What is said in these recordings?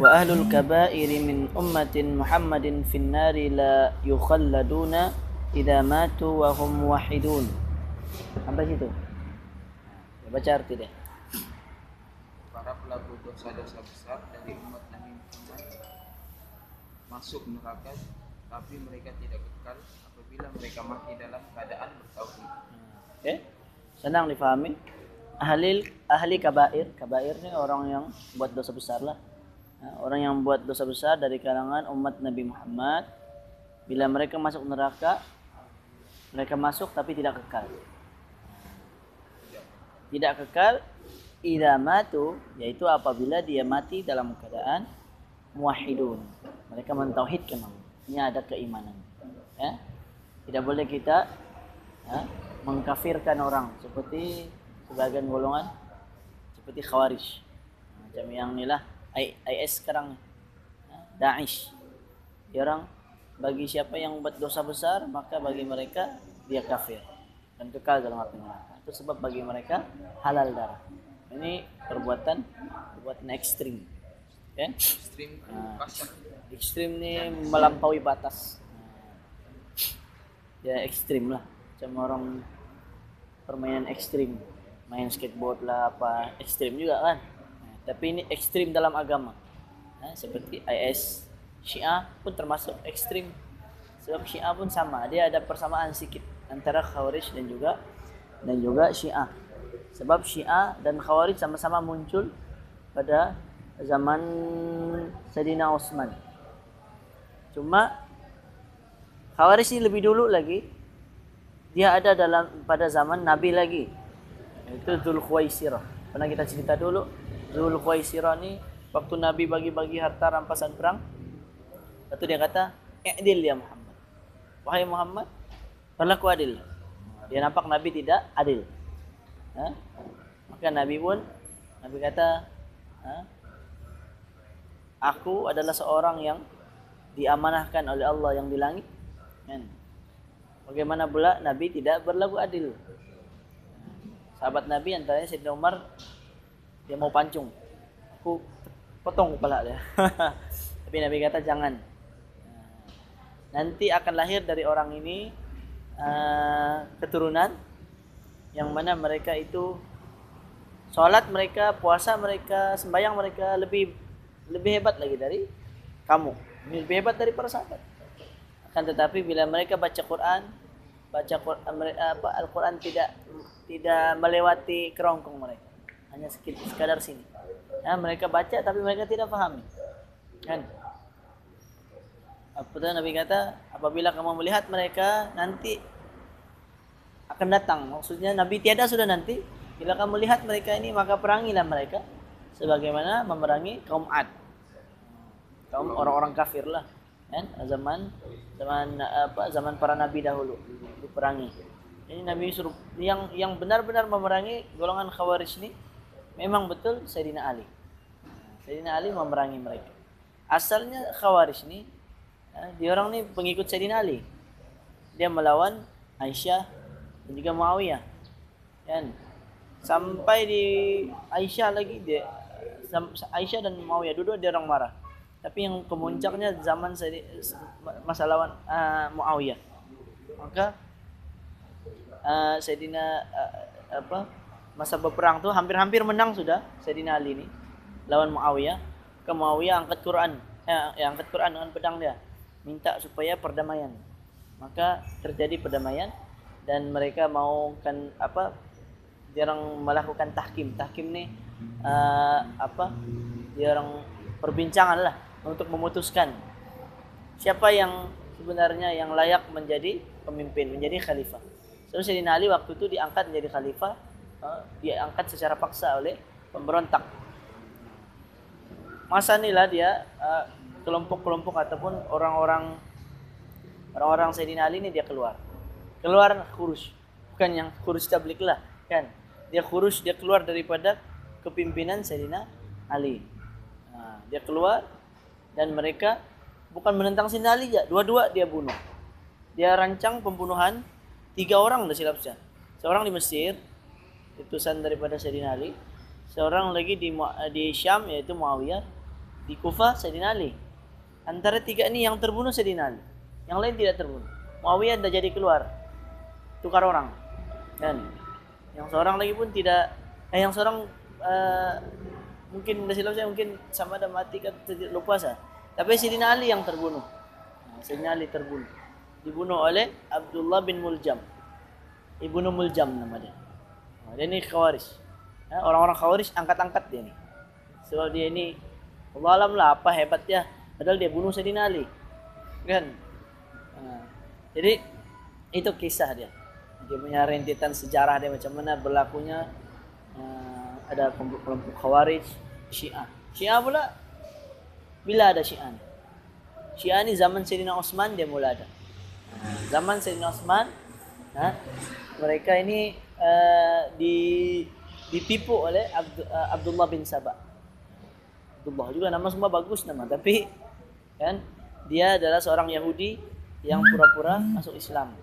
وأهل الكبائر من أمة محمد في النار لا يخلدون إذا ماتوا وهم موحدون Sampai situ. Ya, baca arti deh. para pelaku dosa-dosa besar dari umat Nabi Muhammad masuk neraka tapi mereka tidak kekal apabila mereka mati dalam keadaan bertauhid. Oke. Senang difahami. Ahli ahli kabair, kabair ini orang yang buat dosa besar lah. Ya, orang yang buat dosa besar dari kalangan umat Nabi Muhammad bila mereka masuk neraka mereka masuk tapi tidak kekal. Tidak kekal idza matu yaitu apabila dia mati dalam keadaan muwahhidun. Mereka mentauhidkan Allah. Ini ada keimanan. Ya. Tidak boleh kita ya, mengkafirkan orang seperti sebagian golongan seperti Khawarij. Macam yang inilah IS sekarang Daesh. Dia orang bagi siapa yang buat dosa besar maka bagi mereka dia kafir dan kekal dalam api neraka. Itu sebab bagi mereka halal darah. Ini perbuatan perbuatan ekstrim. Ya. Ekstrim Ah. kasar. Ekstrim ni melampaui batas. Ya ekstrim lah. Macam orang permainan ekstrim. Main skateboard lah apa. Ekstrim juga kan. Tapi ini ekstrim dalam agama. Nah, seperti IS. Syiah pun termasuk ekstrim. Sebab Syiah pun sama. Dia ada persamaan sedikit antara Khawarij dan juga dan juga Syiah. Sebab Syiah dan Khawarij sama-sama muncul pada zaman Sayyidina Utsman. Cuma Khawarij ini lebih dulu lagi dia ada dalam pada zaman Nabi lagi. Itu Dzul Khuwaisirah. Pernah kita cerita dulu Dzul Khuwaisirah ni waktu Nabi bagi-bagi harta rampasan perang. Lepas dia kata, "I'dil ya Muhammad." Wahai Muhammad, berlaku adil. Dia nampak Nabi tidak adil. Ha? Maka Nabi pun Nabi kata, ha? Aku adalah seorang yang diamanahkan oleh Allah yang di langit. Kan? Bagaimana pula Nabi tidak berlaku adil? Sahabat Nabi antaranya Sayyidina Umar dia mau pancung. Aku potong kepala dia. Tapi Nabi kata jangan. Nanti akan lahir dari orang ini uh, keturunan yang mana mereka itu Sholat mereka, puasa mereka, sembahyang mereka lebih lebih hebat lagi dari kamu. Lebih hebat dari para sahabat. Akan tetapi bila mereka baca Quran, baca Quran apa Al-Quran tidak tidak melewati kerongkong mereka. Hanya sekadar sini. Ya, mereka baca tapi mereka tidak pahami. Kan? Apa tu Nabi kata, apabila kamu melihat mereka nanti akan datang. Maksudnya Nabi tiada sudah nanti. Bila kamu lihat mereka ini maka perangilah mereka sebagaimana memerangi kaum Ad. Kaum orang-orang kafir lah. Kan? Zaman zaman apa zaman para nabi dahulu diperangi. Ini Nabi suruh yang yang benar-benar memerangi golongan Khawarij ini memang betul Sayyidina Ali. Sayyidina Ali memerangi mereka. Asalnya Khawarij ini eh, dia orang ni pengikut Sayyidina Ali. Dia melawan Aisyah dan juga Muawiyah. Kan? Sampai di Aisyah lagi dia Aisyah dan Muawiyah dua-dua dia orang marah. Tapi yang kemuncaknya zaman masa lawan uh, Muawiyah. Maka uh, Sayyidina uh, apa masa berperang tu hampir-hampir menang sudah Sayyidina Ali ni lawan Muawiyah. Ke Muawiyah angkat Quran, eh, ya, angkat Quran dengan pedang dia. Minta supaya perdamaian. Maka terjadi perdamaian dan mereka mau kan apa dia orang melakukan tahkim. Tahkim ni uh, apa? Dia orang perbincangan lah untuk memutuskan siapa yang sebenarnya yang layak menjadi pemimpin, menjadi khalifah. So Sayyidina Ali waktu itu diangkat menjadi khalifah, uh, diangkat secara paksa oleh pemberontak. Masa inilah dia uh, kelompok-kelompok ataupun orang-orang orang-orang Sayyidina Ali ini dia keluar. Keluar kurus. Bukan yang kurus tablik lah, kan? Dia kurus, dia keluar daripada kepimpinan Sayyidina Ali. Nah, dia keluar dan mereka bukan menentang Sayyidina Ali ya, dua-dua dia bunuh. Dia rancang pembunuhan tiga orang dah silap saya. Seorang di Mesir, utusan daripada Sayyidina Ali. Seorang lagi di di Syam yaitu Muawiyah Di Kufah Sayyidina Ali. Antara tiga ini yang terbunuh Sayyidina Ali. Yang lain tidak terbunuh. Muawiyah dah jadi keluar. Tukar orang. Dan yang seorang lagi pun tidak eh yang seorang uh, mungkin dah silap saya mungkin sama ada mati kan tidak lupa saya. Tapi Sayyidina Ali yang terbunuh. Sayyidina Ali terbunuh. Dibunuh oleh Abdullah bin Muljam. Ibnu Muljam nama dia. Dia ni khawarij. Orang-orang khawarij angkat-angkat dia ni. Sebab dia ni Allah alam lah apa hebatnya. Padahal dia bunuh Sayyidina Ali. Kan? Jadi itu kisah dia. Dia punya rentetan sejarah dia macam mana berlakunya ada kelompok khawarij Syiah. Syiah pula bila ada Syiah ni? Syiah ni zaman Sayyidina Osman dia mula ada. Zaman Sayyidina Osman ha, mereka ini uh, di ditipu oleh Abd, uh, Abdullah bin Sabah. Abdullah juga nama semua bagus nama tapi kan dia adalah seorang Yahudi yang pura-pura masuk Islam.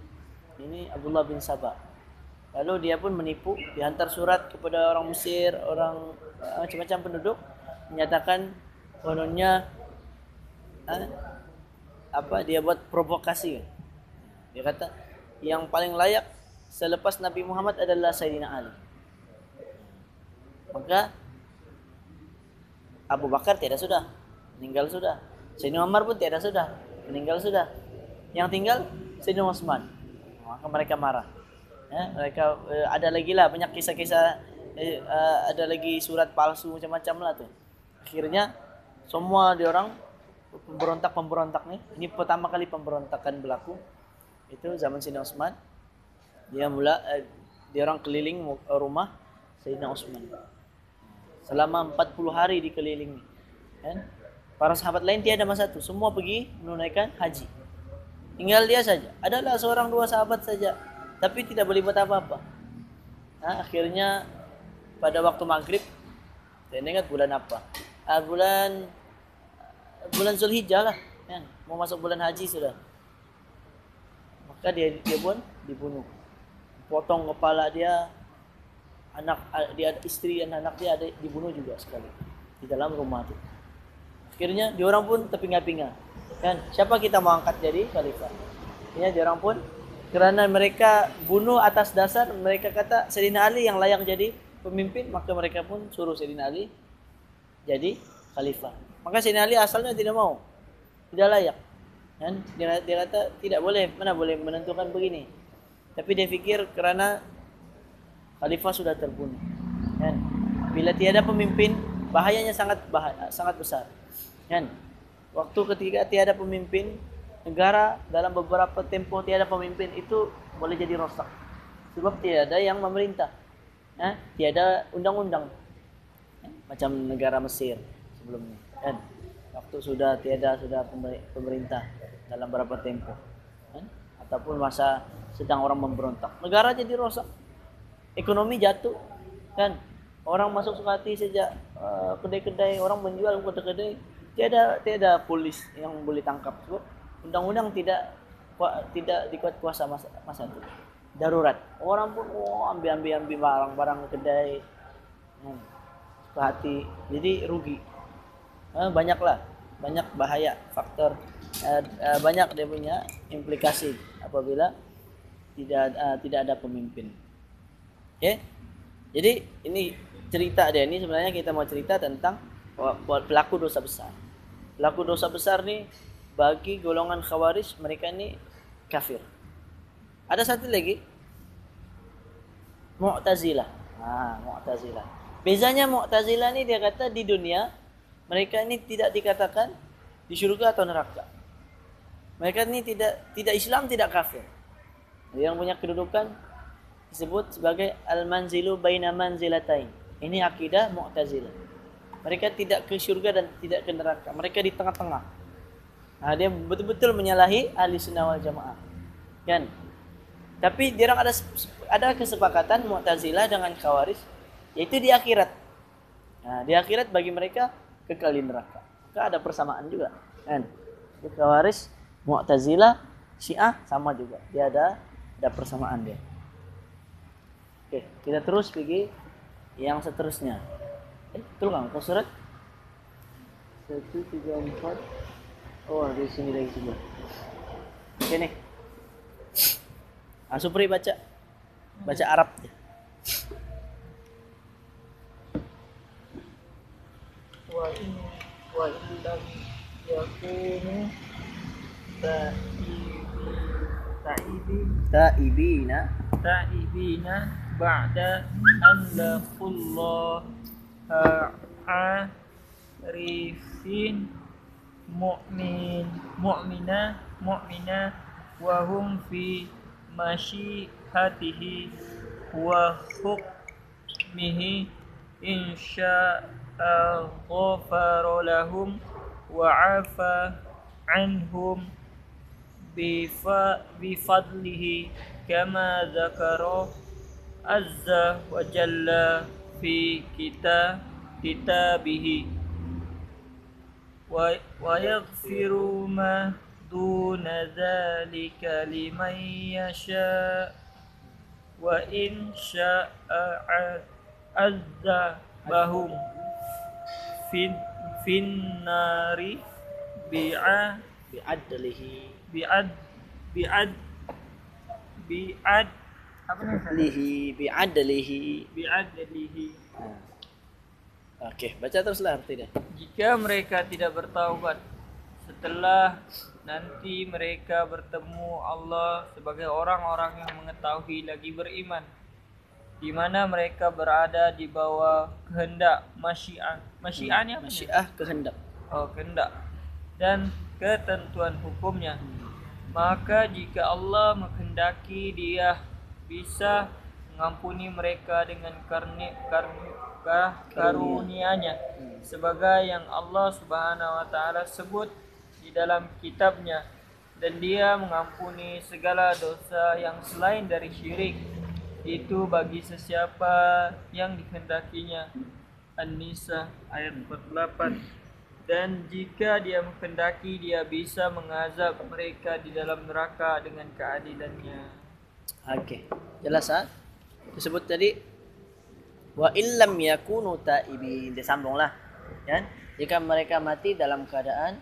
Ini Abdullah bin Sabah. Lalu dia pun menipu, dihantar surat kepada orang Mesir, orang uh, macam-macam penduduk menyatakan kononnya uh, apa dia buat provokasi. Dia kata yang paling layak selepas Nabi Muhammad adalah Sayyidina Ali. Maka Abu Bakar tidak sudah, meninggal sudah. Sayyidina Umar pun tidak sudah, meninggal sudah. Yang tinggal Sayyidina Utsman. Maka mereka marah. Ya, mereka uh, ada lagi lah banyak kisah-kisah uh, ada lagi surat palsu macam-macam lah tu. Akhirnya semua di orang pemberontak-pemberontak ni ini pertama kali pemberontakan berlaku itu zaman Sayyidina Utsman. Dia mula uh, dia orang keliling rumah Sayyidina Utsman. Selama 40 hari dikelilingi. Kan? Para sahabat lain tiada masa tu, semua pergi menunaikan haji. Tinggal dia saja. Adalah seorang dua sahabat saja. Tapi tidak boleh buat apa-apa. Nah, akhirnya pada waktu maghrib, saya ingat bulan apa? Ah, bulan bulan Zulhijjah lah. Kan? Mau masuk bulan haji sudah. Maka dia, dia pun dibunuh. Potong kepala dia, anak dia istri dan anak dia ada dibunuh juga sekali di dalam rumah itu. Akhirnya dia orang pun terpinga-pinga. Kan? Siapa kita mau angkat jadi khalifah? Ya, dia orang pun kerana mereka bunuh atas dasar mereka kata Sayyidina Ali yang layak jadi pemimpin, maka mereka pun suruh Sayyidina Ali jadi khalifah. Maka Sayyidina Ali asalnya tidak mau. Tidak layak. Kan? Dia, dia kata tidak boleh, mana boleh menentukan begini. Tapi dia fikir kerana khalifah sudah terbunuh. Kan? Bila tiada pemimpin, bahayanya sangat bahaya, sangat besar. Kan? waktu ketika tiada pemimpin negara dalam beberapa tempoh tiada pemimpin itu boleh jadi rosak sebab tiada yang memerintah eh, tiada undang-undang macam negara Mesir sebelumnya kan waktu sudah tiada sudah pemerintah dalam beberapa tempoh eh, ataupun masa sedang orang memberontak. Negara jadi rosak. Ekonomi jatuh kan? Orang masuk suka hati sejak uh, kedai-kedai orang menjual kedai-kedai tiada tiada polis yang boleh tangkap sebab undang-undang tidak tidak dikuat kuasa masa, masa itu. Darurat. Orang pun oh, ambil ambil ambil barang-barang kedai hmm, hati jadi rugi. Eh, banyaklah. Banyak bahaya faktor. Eh, eh, banyak dia punya implikasi apabila tidak uh, tidak ada pemimpin okay? jadi ini cerita dia ini sebenarnya kita mau cerita tentang pelaku dosa besar pelaku dosa besar ni bagi golongan khawarij mereka ni kafir. Ada satu lagi Mu'tazilah. Ha, Mu'tazilah. Bezanya Mu'tazilah ni dia kata di dunia mereka ni tidak dikatakan di syurga atau neraka. Mereka ni tidak tidak Islam tidak kafir. Yang punya kedudukan disebut sebagai al-manzilu baina manzilatain. Ini akidah Mu'tazilah. Mereka tidak ke syurga dan tidak ke neraka. Mereka di tengah-tengah. Nah, dia betul-betul menyalahi ahli sunnah wal jamaah. Kan? Tapi dia orang ada ada kesepakatan Mu'tazilah dengan Khawarij yaitu di akhirat. Nah, di akhirat bagi mereka kekal di neraka. Maka ada persamaan juga. Kan? Khawarij, Mu'tazilah, Syiah sama juga. Dia ada ada persamaan dia. Oke, kita terus pergi yang seterusnya. Eh, betul kan? Kau surat? Empat. Oh, di sini lagi sebelah. Okey ni. Ah, Supri baca. Baca Arab wa in wa in lam yakunu Taibina. ta'ibina ba'da an laqullaha arifin mu'min mu'mina mu'mina wa hum fi masyiatihi wa hukmihi insya'a ghafara lahum wa 'afa anhum بفضله كما ذكر عز وجل في كتاب كتابه ويغفر ما دون ذلك لمن يشاء وإن شاء عذبهم في النار بع- Bi'adlihi. Bi'ad bi'ad bi'ad apa ni Lihi. Bi'adlihi. bi'adlihi Ha. Okey, baca teruslah arti dia. jika mereka tidak bertaubat setelah nanti mereka bertemu Allah sebagai orang-orang yang mengetahui lagi beriman di mana mereka berada di bawah kehendak masyiah masyiahnya? Masyiah kehendak. oh kehendak dan ketentuan hukumnya maka jika Allah menghendaki dia bisa mengampuni mereka dengan karni, karni, ka- karunia-Nya. Sebagai yang Allah Subhanahu wa taala sebut di dalam kitabnya. Dan dia mengampuni segala dosa yang selain dari syirik. Itu bagi sesiapa yang dikehendakinya. An-Nisa ayat 48 dan jika dia menghendaki dia bisa mengazab mereka di dalam neraka dengan keadilannya. Okey. Jelas ah? Disebut tadi wa illam yakunu taibin. Dia sambunglah. Kan? Jika mereka mati dalam keadaan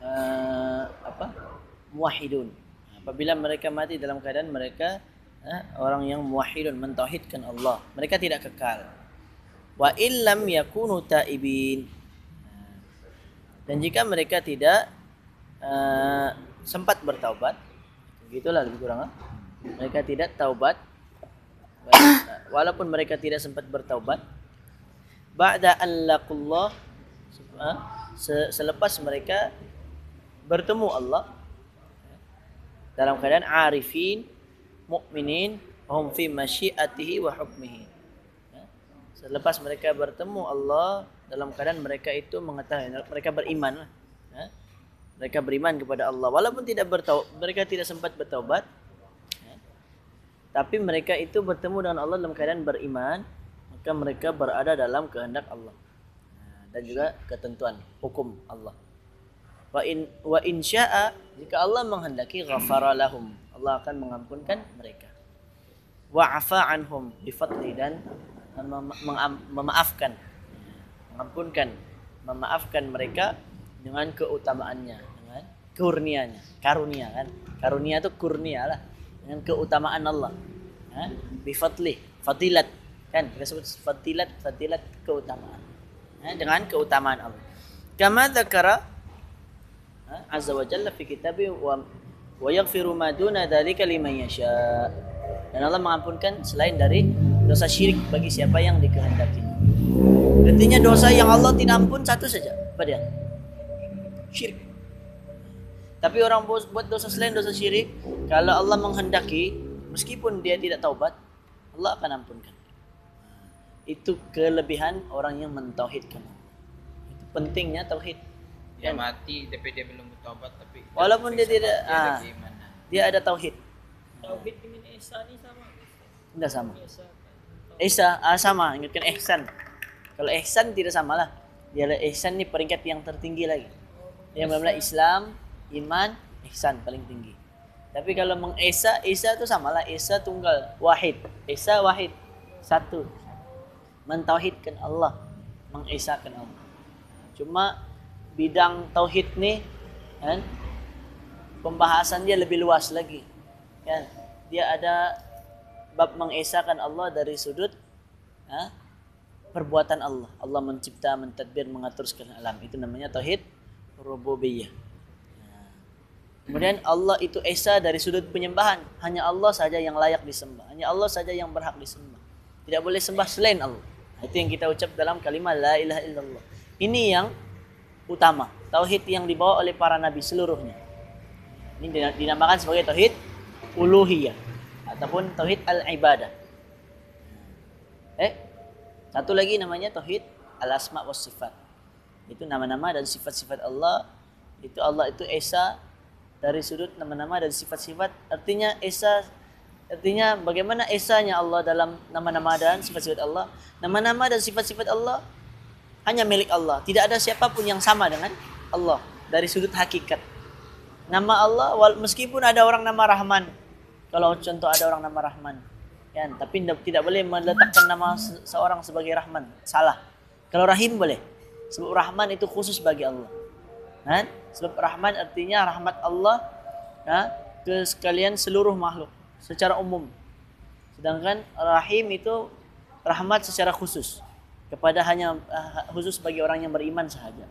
uh, apa? Muwahhidun. Apabila mereka mati dalam keadaan mereka uh, orang yang muwahhidun mentauhidkan Allah. Mereka tidak kekal. Wa illam yakunu taibin. Dan jika mereka tidak uh, sempat bertaubat, begitulah lebih kurang. ah. Mereka tidak taubat, walaupun mereka tidak sempat bertaubat. Ba'da an laqullah, ah, se- selepas mereka bertemu Allah dalam keadaan arifin, mukminin, hum fi masyiatihi wa hukmihi. Ya. Selepas mereka bertemu Allah dalam keadaan mereka itu mengetahui mereka beriman lah. Ya. Mereka beriman kepada Allah walaupun tidak bertau mereka tidak sempat bertaubat. Ya. Tapi mereka itu bertemu dengan Allah dalam keadaan beriman, maka mereka berada dalam kehendak Allah. Ya, Dan juga ketentuan hukum Allah. Wa in wa in syaa jika Allah menghendaki ghafara lahum, Allah akan mengampunkan mereka. Wa afa anhum bi dan memaafkan mengampunkan memaafkan mereka dengan keutamaannya dengan kurnianya. Karunia kan? Karunia itu kurnia lah. Dengan keutamaan Allah. Ha? bifadli fadilat. Kan? Kita sebut fadilat fadilat keutamaan. Ha? dengan keutamaan Allah. Kama dzakara ha? azza wa jalla fi kitabi wa wa yaghfiru ma duna dzalika liman yasha. Dan Allah mengampunkan selain dari dosa syirik bagi siapa yang dikehendaki Artinya dosa yang Allah tidak ampun satu saja. Apa dia? Syirik. Tapi orang bos- buat dosa selain dosa syirik, kalau Allah menghendaki, meskipun dia tidak taubat, Allah akan ampunkan. Itu kelebihan orang yang mentauhidkan. Itu pentingnya tauhid. Dia mati tapi dia belum bertobat tapi Walaupun dia tidak dia ada ah, dia ada tauhid. Tauhid dengan ihsan ni sama. Tidak sama. Ihsan. Ihsan ah, sama, ingatkan ihsan. Kalau ihsan tidak sama lah. Dia ihsan ni peringkat yang tertinggi lagi. Yang benar Islam, iman, ihsan paling tinggi. Tapi kalau mengesa, esa tu sama lah. Esa tunggal, wahid. Esa wahid, satu. Mentauhidkan Allah, mengesakan Allah. Cuma bidang tauhid ni kan pembahasan dia lebih luas lagi. Kan? Dia ada bab mengesahkan Allah dari sudut ha? Perbuatan Allah. Allah mencipta, mentadbir, mengatur segala alam. Itu namanya tauhid rububiyah. Kemudian Allah itu esa dari sudut penyembahan. Hanya Allah saja yang layak disembah. Hanya Allah saja yang berhak disembah. Tidak boleh sembah selain Allah. Itu yang kita ucap dalam kalimat la ilaha illallah. Ini yang utama. Tauhid yang dibawa oleh para nabi seluruhnya. Ini dinamakan sebagai tauhid uluhiyah ataupun tauhid al-ibadah. Eh, satu lagi namanya tauhid al-asma was sifat. Itu nama-nama dan sifat-sifat Allah. Itu Allah itu esa dari sudut nama-nama dan sifat-sifat. Artinya esa artinya bagaimana esanya Allah dalam nama-nama dan sifat-sifat Allah? Nama-nama dan sifat-sifat Allah hanya milik Allah. Tidak ada siapapun yang sama dengan Allah dari sudut hakikat. Nama Allah meskipun ada orang nama Rahman. Kalau contoh ada orang nama Rahman kan? Tapi tidak boleh meletakkan nama seorang sebagai Rahman. Salah. Kalau Rahim boleh. Sebab Rahman itu khusus bagi Allah. Kan? Sebab rahman artinya rahmat Allah ya, ke sekalian seluruh makhluk secara umum. Sedangkan rahim itu rahmat secara khusus. Kepada hanya uh, khusus bagi orang yang beriman sahaja.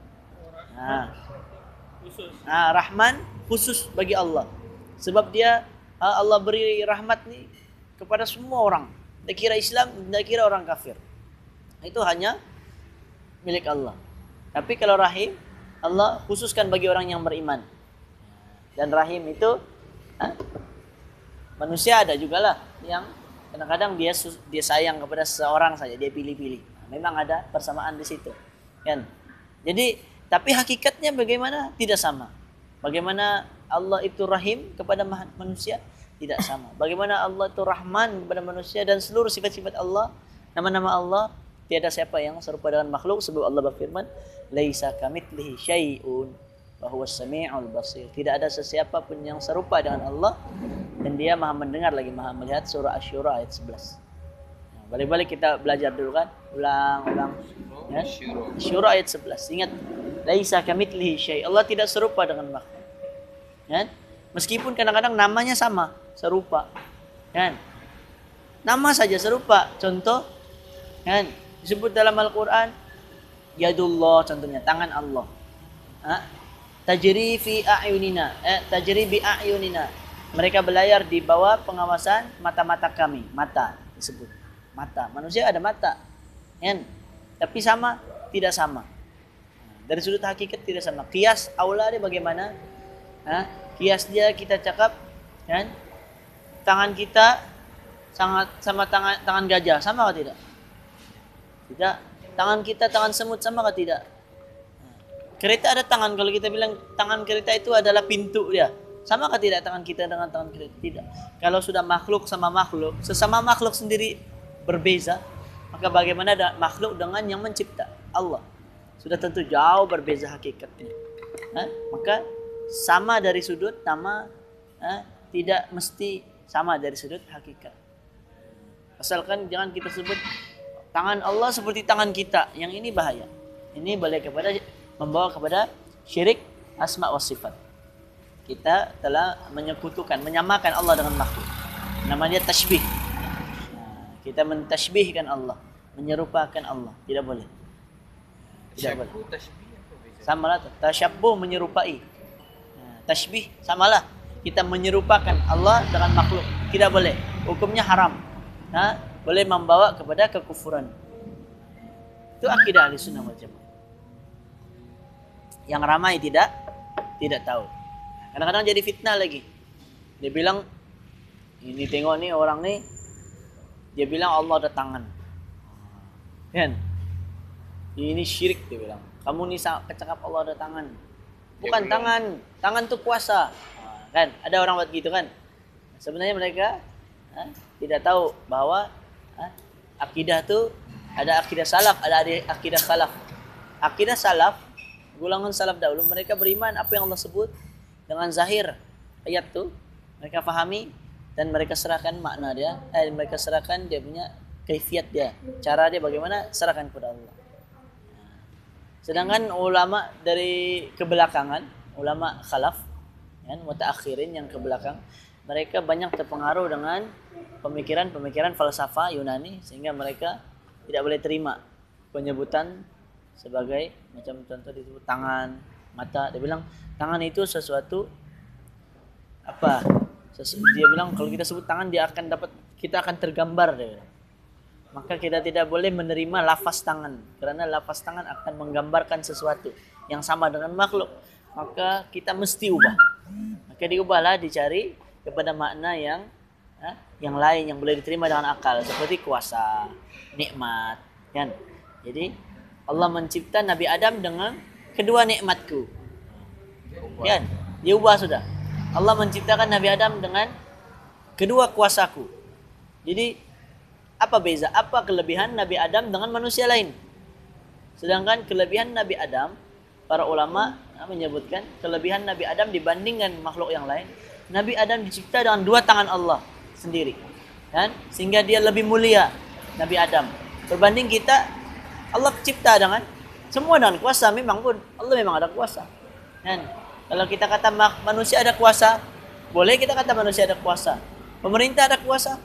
Nah khusus. Nah rahman khusus bagi Allah. Sebab dia Allah beri rahmat ni kepada semua orang tidak kira Islam tidak kira orang kafir itu hanya milik Allah tapi kalau rahim Allah khususkan bagi orang yang beriman. Dan rahim itu ha? manusia ada juga lah yang kadang-kadang dia dia sayang kepada seseorang saja dia pilih-pilih. Memang ada persamaan di situ. Kan? Jadi tapi hakikatnya bagaimana? Tidak sama. Bagaimana Allah itu rahim kepada manusia? Tidak sama. Bagaimana Allah itu rahman kepada manusia dan seluruh sifat-sifat Allah, nama-nama Allah tiada siapa yang serupa dengan makhluk sebab Allah berfirman laisa kamitslihi syai'un wa huwa samiul basir. Tidak ada sesiapa pun yang serupa dengan Allah dan dia Maha mendengar lagi Maha melihat surah Asy-Syura ayat 11. Nah, balik-balik kita belajar dulu kan. Ulang, ulang. Ya? Syura ayat 11. Ingat, laisa kamitslihi syai'. Allah tidak serupa dengan makhluk. Kan? Meskipun kadang-kadang namanya sama, serupa. Kan? Nama saja serupa. Contoh, kan? Disebut dalam Al-Quran, yadullah contohnya tangan Allah ha? tajri fi a'yunina eh, tajri bi a'yunina mereka berlayar di bawah pengawasan mata-mata kami mata disebut mata manusia ada mata kan tapi sama tidak sama dari sudut hakikat tidak sama kias aula dia bagaimana ha? kias dia kita cakap kan tangan kita sangat sama tangan tangan gajah sama atau tidak tidak Tangan kita tangan semut sama atau tidak? Kereta ada tangan kalau kita bilang tangan kereta itu adalah pintu dia. Sama atau tidak tangan kita dengan tangan kereta? Tidak. Kalau sudah makhluk sama makhluk, sesama makhluk sendiri berbeza, maka bagaimana ada makhluk dengan yang mencipta Allah? Sudah tentu jauh berbeza hakikatnya. Ha? Maka sama dari sudut nama ha? tidak mesti sama dari sudut hakikat. Asalkan jangan kita sebut tangan Allah seperti tangan kita. Yang ini bahaya. Ini boleh kepada membawa kepada syirik asma wa sifat. Kita telah menyekutukan, menyamakan Allah dengan makhluk. Namanya tashbih. Kita mentashbihkan Allah, menyerupakan Allah. Tidak boleh. Tidak boleh. Sama lah. Tashabbuh menyerupai. Tashbih samalah. Kita menyerupakan Allah dengan makhluk. Tidak boleh. Hukumnya haram. Nah, boleh membawa kepada kekufuran. Itu akidah ahli sunnah wal jamaah. Yang ramai tidak tidak tahu. Kadang-kadang jadi fitnah lagi. Dia bilang ini tengok ni orang ni dia bilang Allah ada tangan. Kan? Ini syirik dia bilang. Kamu ni kecakap Allah ada tangan. Bukan tangan, tangan tu kuasa. Kan? Ada orang buat gitu kan? Sebenarnya mereka ha, tidak tahu bahawa ha? akidah tu ada akidah salaf ada akidah salaf akidah salaf golongan salaf dahulu mereka beriman apa yang Allah sebut dengan zahir ayat tu mereka fahami dan mereka serahkan makna dia eh mereka serahkan dia punya kaifiat dia cara dia bagaimana serahkan kepada Allah Sedangkan ulama dari kebelakangan, ulama khalaf, kan, mutaakhirin yang ke belakang, mereka banyak terpengaruh dengan pemikiran-pemikiran falsafah Yunani sehingga mereka tidak boleh terima penyebutan sebagai macam contoh disebut tangan, mata. Dia bilang tangan itu sesuatu apa? Sesu, dia bilang kalau kita sebut tangan dia akan dapat kita akan tergambar dia bilang maka kita tidak boleh menerima lafaz tangan kerana lafaz tangan akan menggambarkan sesuatu yang sama dengan makhluk maka kita mesti ubah maka diubahlah dicari kepada makna yang ha, yang lain yang boleh diterima dengan akal. Seperti kuasa nikmat kan? Jadi Allah mencipta Nabi Adam dengan kedua nikmatku. Kan? Dia ubah sudah. Allah menciptakan Nabi Adam dengan kedua kuasaku. Jadi apa beza? Apa kelebihan Nabi Adam dengan manusia lain? Sedangkan kelebihan Nabi Adam, para ulama menyebutkan kelebihan Nabi Adam dibandingkan makhluk yang lain. Nabi Adam dicipta dengan dua tangan Allah sendiri. Kan? Sehingga dia lebih mulia Nabi Adam. Berbanding kita, Allah cipta dengan semua dengan kuasa. Memang pun Allah memang ada kuasa. Kan? Kalau kita kata manusia ada kuasa, boleh kita kata manusia ada kuasa. Pemerintah ada kuasa.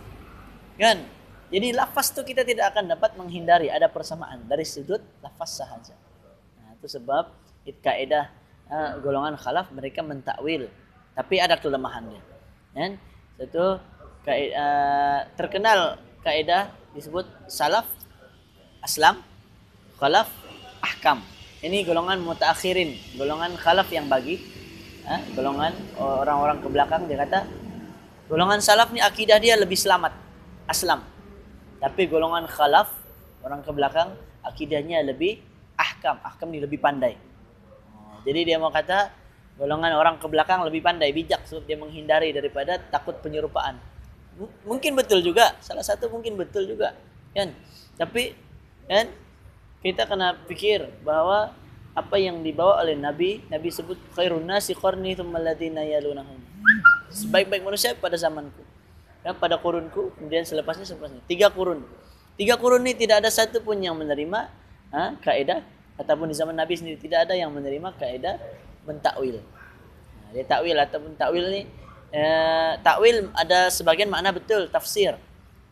Kan? Jadi lafaz itu kita tidak akan dapat menghindari ada persamaan dari sudut lafaz sahaja. Nah, itu sebab kaidah uh, golongan khalaf mereka mentakwil tapi ada kelemahannya. Kan? Itu kaidah, uh, terkenal kaidah disebut salaf, aslam, khalaf, ahkam. Ini golongan mutaakhirin, golongan khalaf yang bagi uh, golongan orang-orang ke belakang dia kata golongan salaf ni akidah dia lebih selamat, aslam tapi golongan khalaf, orang ke belakang, akidahnya lebih ahkam. Ahkam ni lebih pandai. Jadi dia mau kata, golongan orang ke belakang lebih pandai, bijak. Sebab dia menghindari daripada takut penyerupaan. M mungkin betul juga. Salah satu mungkin betul juga. Kan? Tapi, kan? Kita kena fikir bahawa apa yang dibawa oleh Nabi, Nabi sebut khairun nasi qarni thumma alladhina yalunahum. Sebaik-baik manusia pada zamanku ya, pada kurunku kemudian selepasnya selepasnya tiga kurun tiga kurun ini tidak ada satu pun yang menerima ha, kaidah ataupun di zaman Nabi sendiri tidak ada yang menerima kaidah mentakwil nah, dia takwil ataupun takwil ni eh, takwil ada sebagian makna betul tafsir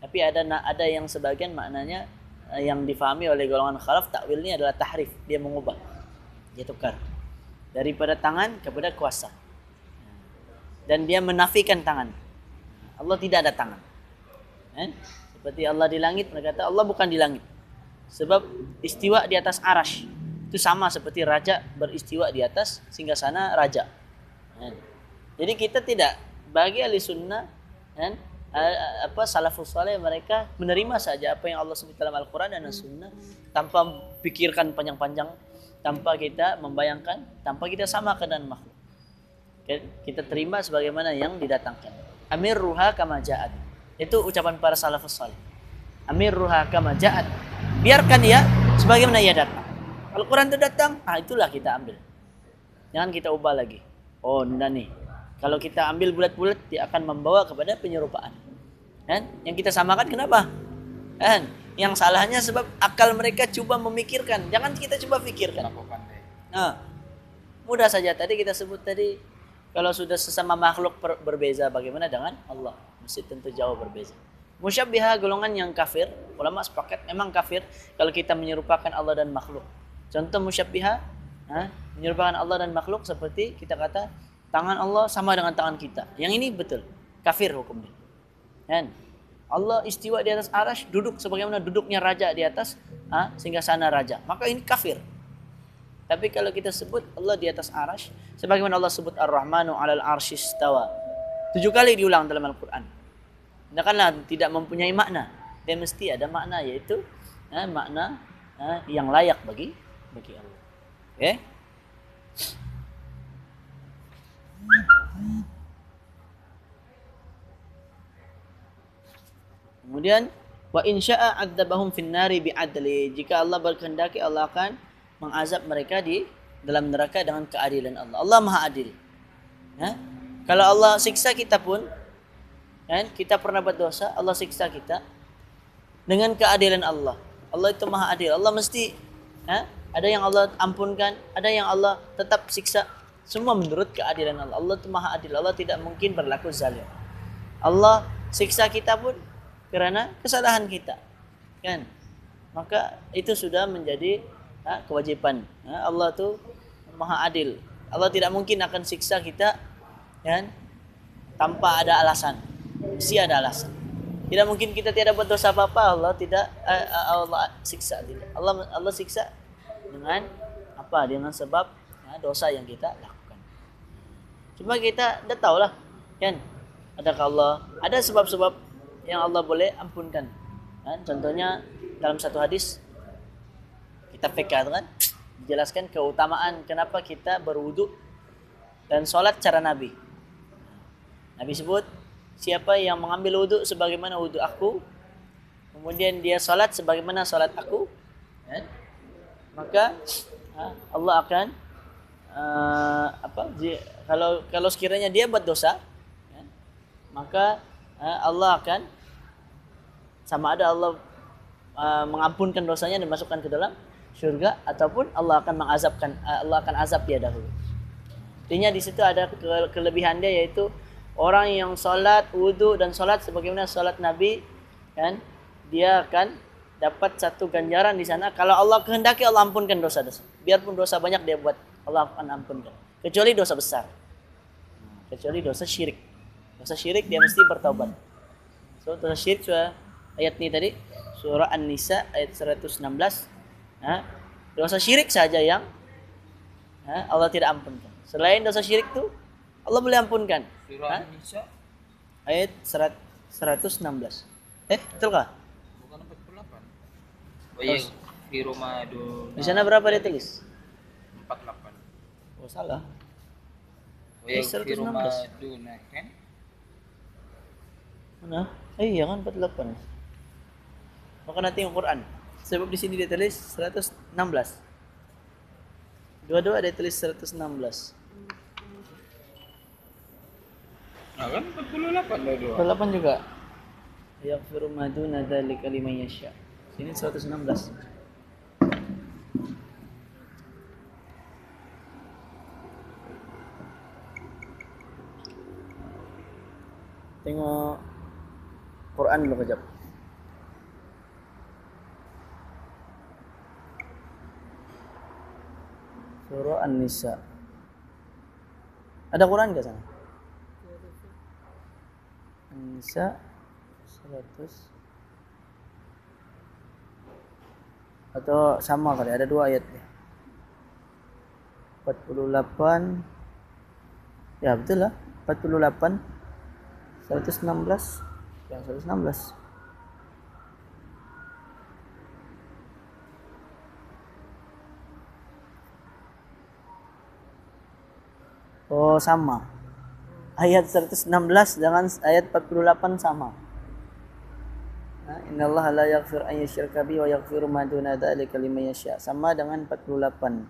tapi ada ada yang sebagian maknanya eh, yang difahami oleh golongan khalaf takwil ini adalah tahrif dia mengubah dia tukar daripada tangan kepada kuasa dan dia menafikan tangan Allah tidak ada tangan. Eh? Seperti Allah di langit, mereka kata Allah bukan di langit. Sebab istiwa di atas arash. Itu sama seperti raja beristiwa di atas sehingga sana raja. Eh? Jadi kita tidak bagi ahli sunnah eh? apa salafus saleh mereka menerima saja apa yang Allah sebut dalam Al-Quran dan As-Sunnah tanpa pikirkan panjang-panjang tanpa kita membayangkan tanpa kita samakan dan makhluk kita terima sebagaimana yang didatangkan Amir ruha kama. Itu ucapan para salafus salih. Amir ruha kama. Biarkan dia sebagaimana ia datang. Al-Quran itu datang, ah itulah kita ambil. Jangan kita ubah lagi. Oh, nah nih. Kalau kita ambil bulat-bulat, dia akan membawa kepada penyerupaan. Kan? Yang kita samakan kenapa? Kan? Yang salahnya sebab akal mereka coba memikirkan. Jangan kita coba pikirkan. Nah, mudah saja. Tadi kita sebut tadi kalau sudah sesama makhluk berbeza bagaimana dengan Allah? Mesti tentu jauh berbeza. Musyabbihah golongan yang kafir, ulama sepakat memang kafir kalau kita menyerupakan Allah dan makhluk. Contoh musyabbihah, ha, menyerupakan Allah dan makhluk seperti kita kata tangan Allah sama dengan tangan kita. Yang ini betul, kafir hukumnya. Kan? Allah istiwa di atas arash, duduk sebagaimana duduknya raja di atas, ha, sehingga sana raja. Maka ini kafir. Tapi kalau kita sebut Allah di atas arash, sebagaimana Allah sebut Ar-Rahmanu alal arshis tawa. Tujuh kali diulang dalam Al-Quran. Tidakkanlah tidak mempunyai makna. Dia mesti ada makna yaitu eh, makna eh, yang layak bagi bagi Allah. Okay? Kemudian wa in syaa'a 'adzabahum fin nari bi'adli. Jika Allah berkehendak Allah akan mengazab mereka di dalam neraka dengan keadilan Allah. Allah Maha Adil. Ya? Kalau Allah siksa kita pun, kan, kita pernah berdosa, Allah siksa kita dengan keadilan Allah. Allah itu Maha Adil. Allah mesti ya, Ada yang Allah ampunkan, ada yang Allah tetap siksa. Semua menurut keadilan Allah. Allah itu maha adil. Allah tidak mungkin berlaku zalim. Allah siksa kita pun kerana kesalahan kita. Kan? Maka itu sudah menjadi ha, kewajiban. Ha, Allah tu maha adil. Allah tidak mungkin akan siksa kita kan tanpa ada alasan. Mesti ada alasan. Tidak mungkin kita tidak buat dosa apa-apa Allah tidak uh, Allah siksa tidak. Allah Allah siksa dengan apa? Dengan sebab uh, dosa yang kita lakukan. Cuma kita dah tahulah kan adakah Allah ada sebab-sebab yang Allah boleh ampunkan. Kan? Contohnya dalam satu hadis kita fikir kan dijelaskan keutamaan kenapa kita berwudu dan solat cara Nabi. Nabi sebut siapa yang mengambil wudhu sebagaimana wudhu aku kemudian dia salat sebagaimana salat aku ya, maka ha, Allah akan uh, apa kalau kalau sekiranya dia buat dosa ya, maka uh, Allah akan sama ada Allah uh, mengampunkan dosanya dan masukkan ke dalam syurga ataupun Allah akan mengazabkan uh, Allah akan azab dia dahulu. Artinya di situ ada kelebihan dia yaitu orang yang solat, wudhu dan solat sebagaimana solat Nabi, kan, dia akan dapat satu ganjaran di sana. Kalau Allah kehendaki Allah ampunkan dosa-dosa. Biarpun dosa banyak dia buat, Allah akan ampunkan. Kecuali dosa besar. Kecuali dosa syirik. Dosa syirik dia mesti bertaubat. So dosa syirik sudah ayat ini tadi surah An-Nisa ayat 116. Nah, dosa syirik saja yang ha, Allah tidak ampunkan. Selain dosa syirik tu Allah boleh ampunkan. Surah An-Nisa ayat 116. Eh, betul kah? Bukan 48. Oh iya, di Ramadan. Di sana berapa dia tulis? 48. Oh, salah. Oh iya, 116. di Ramadan kan? Mana? Eh, iya kan 48. Maka nanti yang Quran. Sebab di sini dia tulis 116. Dua-dua dia tulis 116. Nah, kan 48 dua-dua. 48 juga. Yaghfiru ma duna dzalika liman yasha. Sini 116. Tengok Quran dulu kejap. Surah An-Nisa. Ada Quran ke sana? An-Nisa 100 atau sama kali ada dua ayat ya. 48 ya betul lah. 48 116 yang 116 Oh sama. Ayat 116 dengan ayat 48 sama. Ha, Inna Allah la yaghfir an yushraka bi wa yaghfiru ma duna dzalika liman yasha. Sama dengan 48.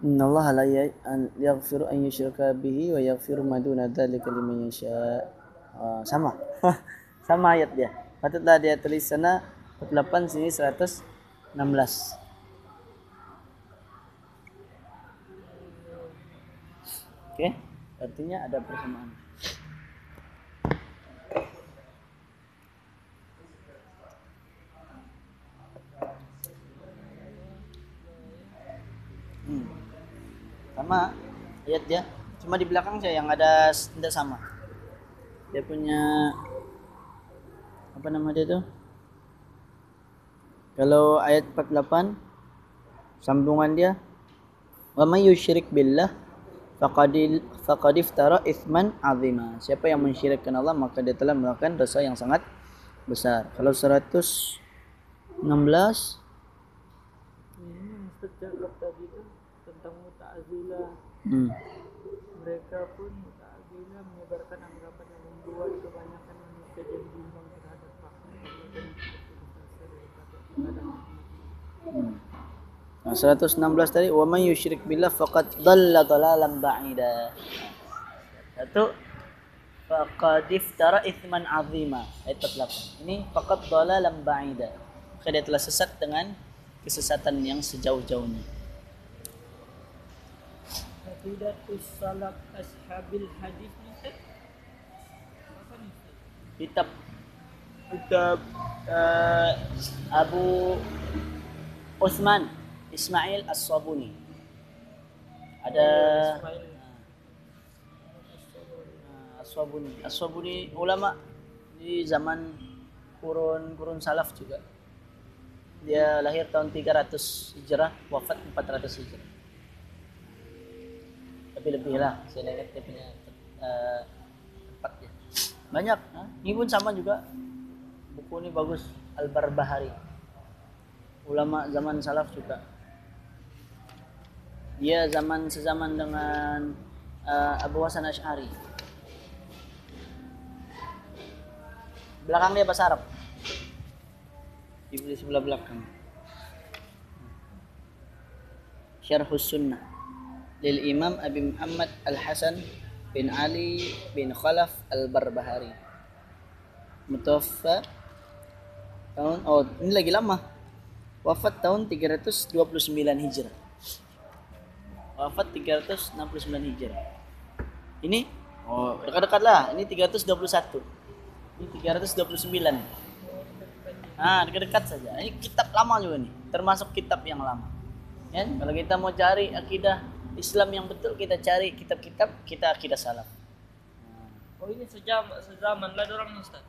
Inna Allah la ya- yaghfiru an yushraka bihi wa yaghfiru ma duna dzalika liman yasha. Ah, sama. sama ayat dia. Patutlah dia tulis sana 48 sini 116. Oke, artinya ada persamaan. Hmm. Sama ayat dia. Cuma di belakang saya yang ada tidak sama. Dia punya apa nama dia tuh? Kalau ayat 48 sambungan dia wa may yusyrik billah faqad faqad iftara ithman azima. Siapa yang mensyirikkan Allah maka dia telah melakukan dosa yang sangat besar. Kalau 116 Ini yang Ustaz cakap tadi tu tentang muta'azilah. hmm. Mereka pun muta'azilah menyebarkan anggapan yang membuat kebanyakan manusia jadi bimbang terhadap fakta dan daripada Hmm. Nah, 116 tadi wa may yusyrik billah faqad dhalla dhalalan ba'ida. Satu faqad iftara ithman azima. Ayat 48 ini faqad dalalan ba'ida. Maka dia telah sesat dengan kesesatan yang sejauh-jauhnya. Aqidatus salaf ashabil hadis kitab. Kitab uh, Abu Uthman Ismail As-Sabuni. Ada uh, As-Sabuni. As-Sabuni ulama di zaman kurun kurun salaf juga. Dia lahir tahun 300 Hijrah wafat 400 Hijrah. Tapi lebih lah saya ingat dia punya uh, tempat dia. Banyak ha? ini pun sama juga. Buku ini bagus Al-Barbahari. Ulama zaman salaf juga dia zaman sezaman dengan uh, Abu Hasan Ash'ari. Belakang dia bahasa Arab. Di sebelah belakang. Syarhus Sunnah. Lil Imam Abi Muhammad Al-Hasan bin Ali bin Khalaf Al-Barbahari. Mutawaffa tahun oh ini lagi lama. Wafat tahun 329 Hijrah wafat 369 Hijrah ini oh dekat-dekat lah ini 321 ini 329 Ah, dekat-dekat saja. Ini kitab lama juga nih, termasuk kitab yang lama. Ya, kalau kita mau cari akidah Islam yang betul, kita cari kitab-kitab kita akidah salaf. Oh ini sejam sezaman lah orang Ustaz.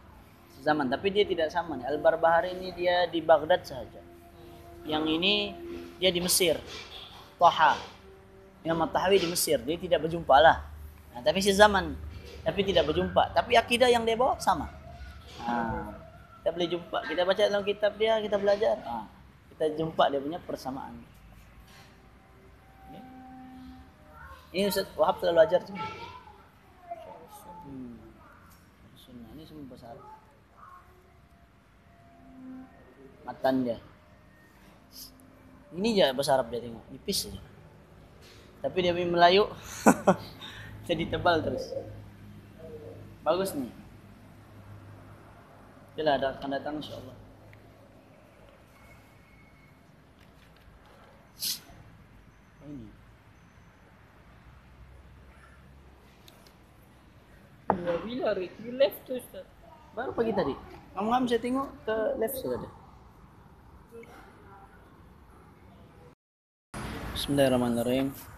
Zaman, tapi dia tidak sama nih. Al-Barbahari ini dia di Baghdad saja. Yang ini dia di Mesir. Taha. Imam Tahawi di Mesir, dia tidak berjumpa lah. Nah, tapi sezaman, tapi tidak berjumpa. Tapi akidah yang dia bawa sama. Nah, kita boleh jumpa. Kita baca dalam kitab dia, kita belajar. Ah, kita jumpa dia punya persamaan. Ini, ini Ustaz Wahab selalu ajar. Hmm. Sunnah ini semua besar. Matan dia. Ini je bahasa Arab dia tengok. Nipis saja. Tapi dia punya Melayu jadi tebal terus. Bagus nih. Bila ada akan datang insyaAllah. Ini. Bila bila Ricky left tu Ustaz. Baru pagi tadi. Ngam-ngam saya tengok ke left sudah ada. Bismillahirrahmanirrahim.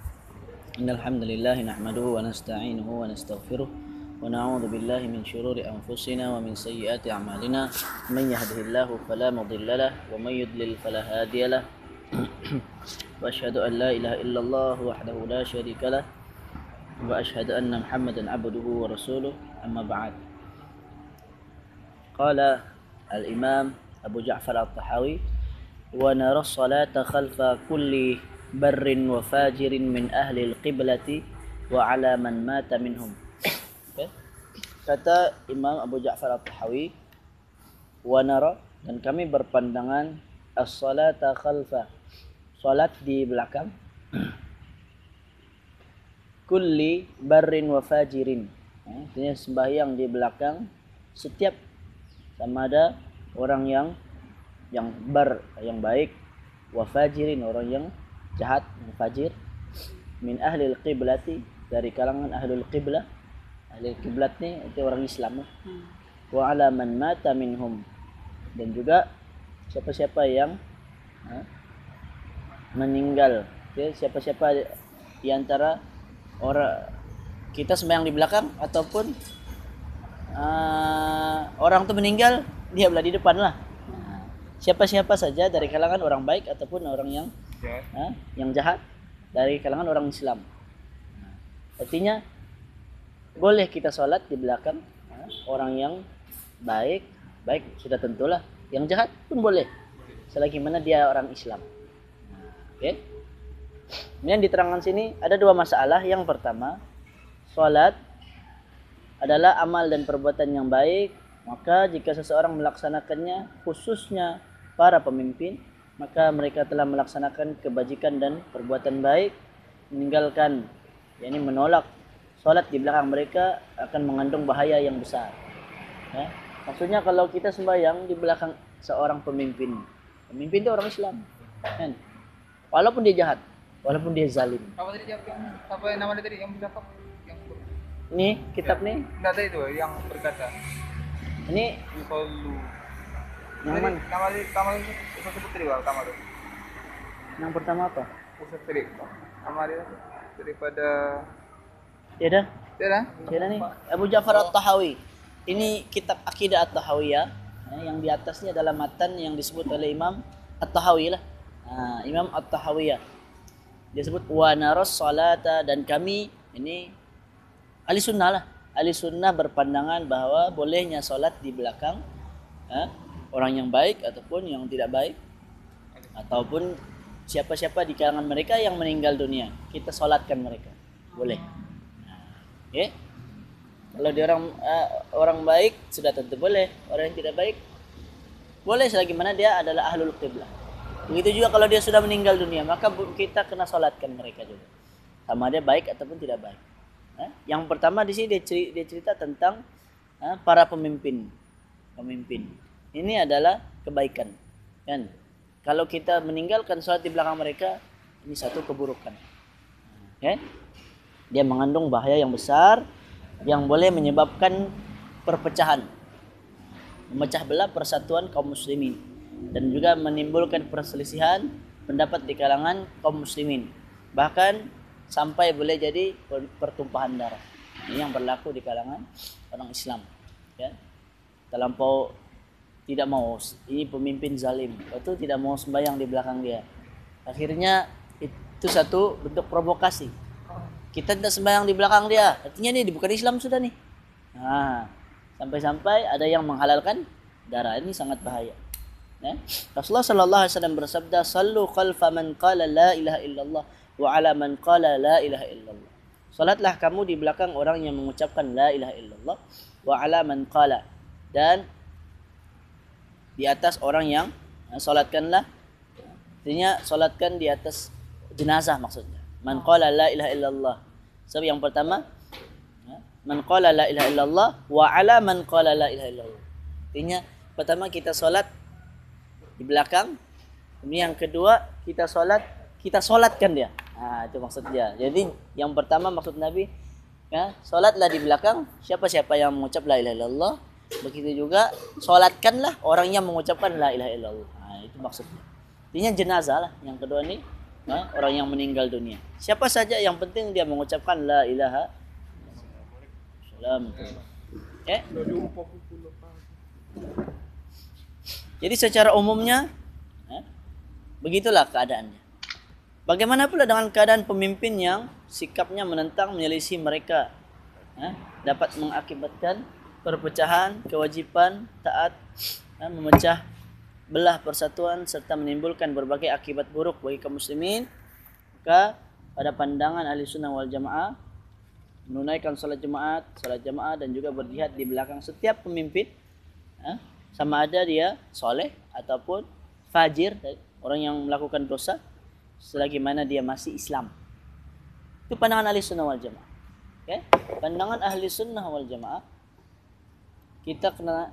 إن الحمد لله نحمده ونستعينه ونستغفره ونعوذ بالله من شرور أنفسنا ومن سيئات أعمالنا. من يهده الله فلا مضل له ومن يضلل فلا هادي له. وأشهد أن لا إله إلا الله وحده لا شريك له. وأشهد أن محمدا عبده ورسوله. أما بعد. قال الإمام أبو جعفر الطحاوي ونرى الصلاة خلف كل barrin wa fajirin min ahli al-qiblati wa ala man mata minhum. Okay. Kata Imam Abu Ja'far al-Tahawi, wa nara dan kami berpandangan as-salata khalfa. Salat di belakang. Kulli barrin wa fajirin. Eh, Artinya sembahyang di belakang setiap sama ada orang yang yang bar yang baik wa fajirin orang yang jahat fajir min ahli al-qiblati dari kalangan ahli al-qiblah ahli kiblat ni itu orang Islam. Lah. wa ala man mata minhum. Dan juga siapa-siapa yang ha, meninggal. Okay? siapa-siapa di antara orang kita sembahyang di belakang ataupun uh, orang tu meninggal dia belah di depan lah. Siapa-siapa saja dari kalangan orang baik ataupun orang yang Ha, yang jahat dari kalangan orang Islam. Artinya boleh kita solat di belakang ha, orang yang baik, baik sudah tentulah. Yang jahat pun boleh, selagi mana dia orang Islam. Oke. Kemudian diterangkan sini ada dua masalah. Yang pertama, solat adalah amal dan perbuatan yang baik. Maka jika seseorang melaksanakannya, khususnya para pemimpin, maka mereka telah melaksanakan kebajikan dan perbuatan baik meninggalkan yakni menolak solat di belakang mereka akan mengandung bahaya yang besar. Ya. Maksudnya kalau kita sembahyang di belakang seorang pemimpin, pemimpin itu orang Islam, kan? Walaupun dia jahat, walaupun dia zalim. Apa tadi apa yang nama dia tadi yang berapa? Yang Ini kitab nih, enggak tadi itu yang berkata ini. Yang mana? Nama dia Ustaz tadi Bang, nama dia. Yang pertama apa? Ustaz. Nama dia daripada Ya dah. ya dah nih. Abu Ja'far At-Tahawi. Ini kitab Akidah At-Tahawiyah ya, yang di atasnya adalah matan yang disebut oleh Imam At-Tahawi lah. Ha, Imam At-Tahawiyah. Dia sebut wa naras salata dan kami ini ahli sunnah lah. Ahli sunnah berpandangan bahawa bolehnya solat di belakang ha, orang yang baik ataupun yang tidak baik ataupun siapa-siapa di kalangan mereka yang meninggal dunia kita solatkan mereka. Boleh. Okay. kalau dia orang uh, orang baik sudah tentu boleh. Orang yang tidak baik boleh selagi mana dia adalah ahlul qiblah. Begitu juga kalau dia sudah meninggal dunia maka kita kena solatkan mereka juga. Sama dia baik ataupun tidak baik. Eh, yang pertama di sini dia cerita, dia cerita tentang eh, para pemimpin. Pemimpin ini adalah kebaikan kan? Kalau kita meninggalkan sholat di belakang mereka ini satu keburukan ya dia mengandung bahaya yang besar yang boleh menyebabkan perpecahan memecah belah persatuan kaum muslimin dan juga menimbulkan perselisihan pendapat di kalangan kaum muslimin bahkan sampai boleh jadi per- pertumpahan darah. Ini yang berlaku di kalangan orang Islam ya. Terlampau tidak mau ini pemimpin zalim. Itu tidak mau sembahyang di belakang dia. Akhirnya itu satu bentuk provokasi. Kita tidak sembahyang di belakang dia. Artinya ini bukan Islam sudah nih nah sampai-sampai ada yang menghalalkan darah. Ini sangat bahaya. Ya. Rasulullah sallallahu alaihi wasallam bersabda sallu khalfa man qala la ilaha illallah wa ala man qala la ilaha illallah. Salatlah kamu di belakang orang yang mengucapkan la ilaha illallah wa ala man qala. Dan di atas orang yang solatkanlah. Artinya solatkan di atas jenazah maksudnya. Man qala la ilaha illallah. Sebab yang pertama ya, man qala la ilaha illallah wa ala man qala la ilaha illallah. Artinya pertama kita solat di belakang kemudian yang kedua kita solat kita solatkan dia. Ha, itu maksud dia. Jadi yang pertama maksud Nabi ya solatlah di belakang. Siapa-siapa yang mengucap la ilaha illallah begitu juga solatkanlah orang yang mengucapkan la ilaha illallah. Ha, itu maksudnya. Intinya jenazah lah yang kedua ni ha, orang yang meninggal dunia. Siapa saja yang penting dia mengucapkan la ilaha salam eh? Jadi secara umumnya eh, begitulah keadaannya. Bagaimana pula dengan keadaan pemimpin yang sikapnya menentang menyelisih mereka eh, dapat mengakibatkan perpecahan, kewajipan, taat, eh, memecah belah persatuan serta menimbulkan berbagai akibat buruk bagi kaum muslimin. Maka pada pandangan ahli sunnah wal jamaah menunaikan salat jemaat, salat jamaah dan juga berjihad di belakang setiap pemimpin eh, sama ada dia soleh ataupun fajir orang yang melakukan dosa selagi mana dia masih Islam. Itu pandangan ahli sunnah wal jamaah. Okay? Pandangan ahli sunnah wal jamaah kita kena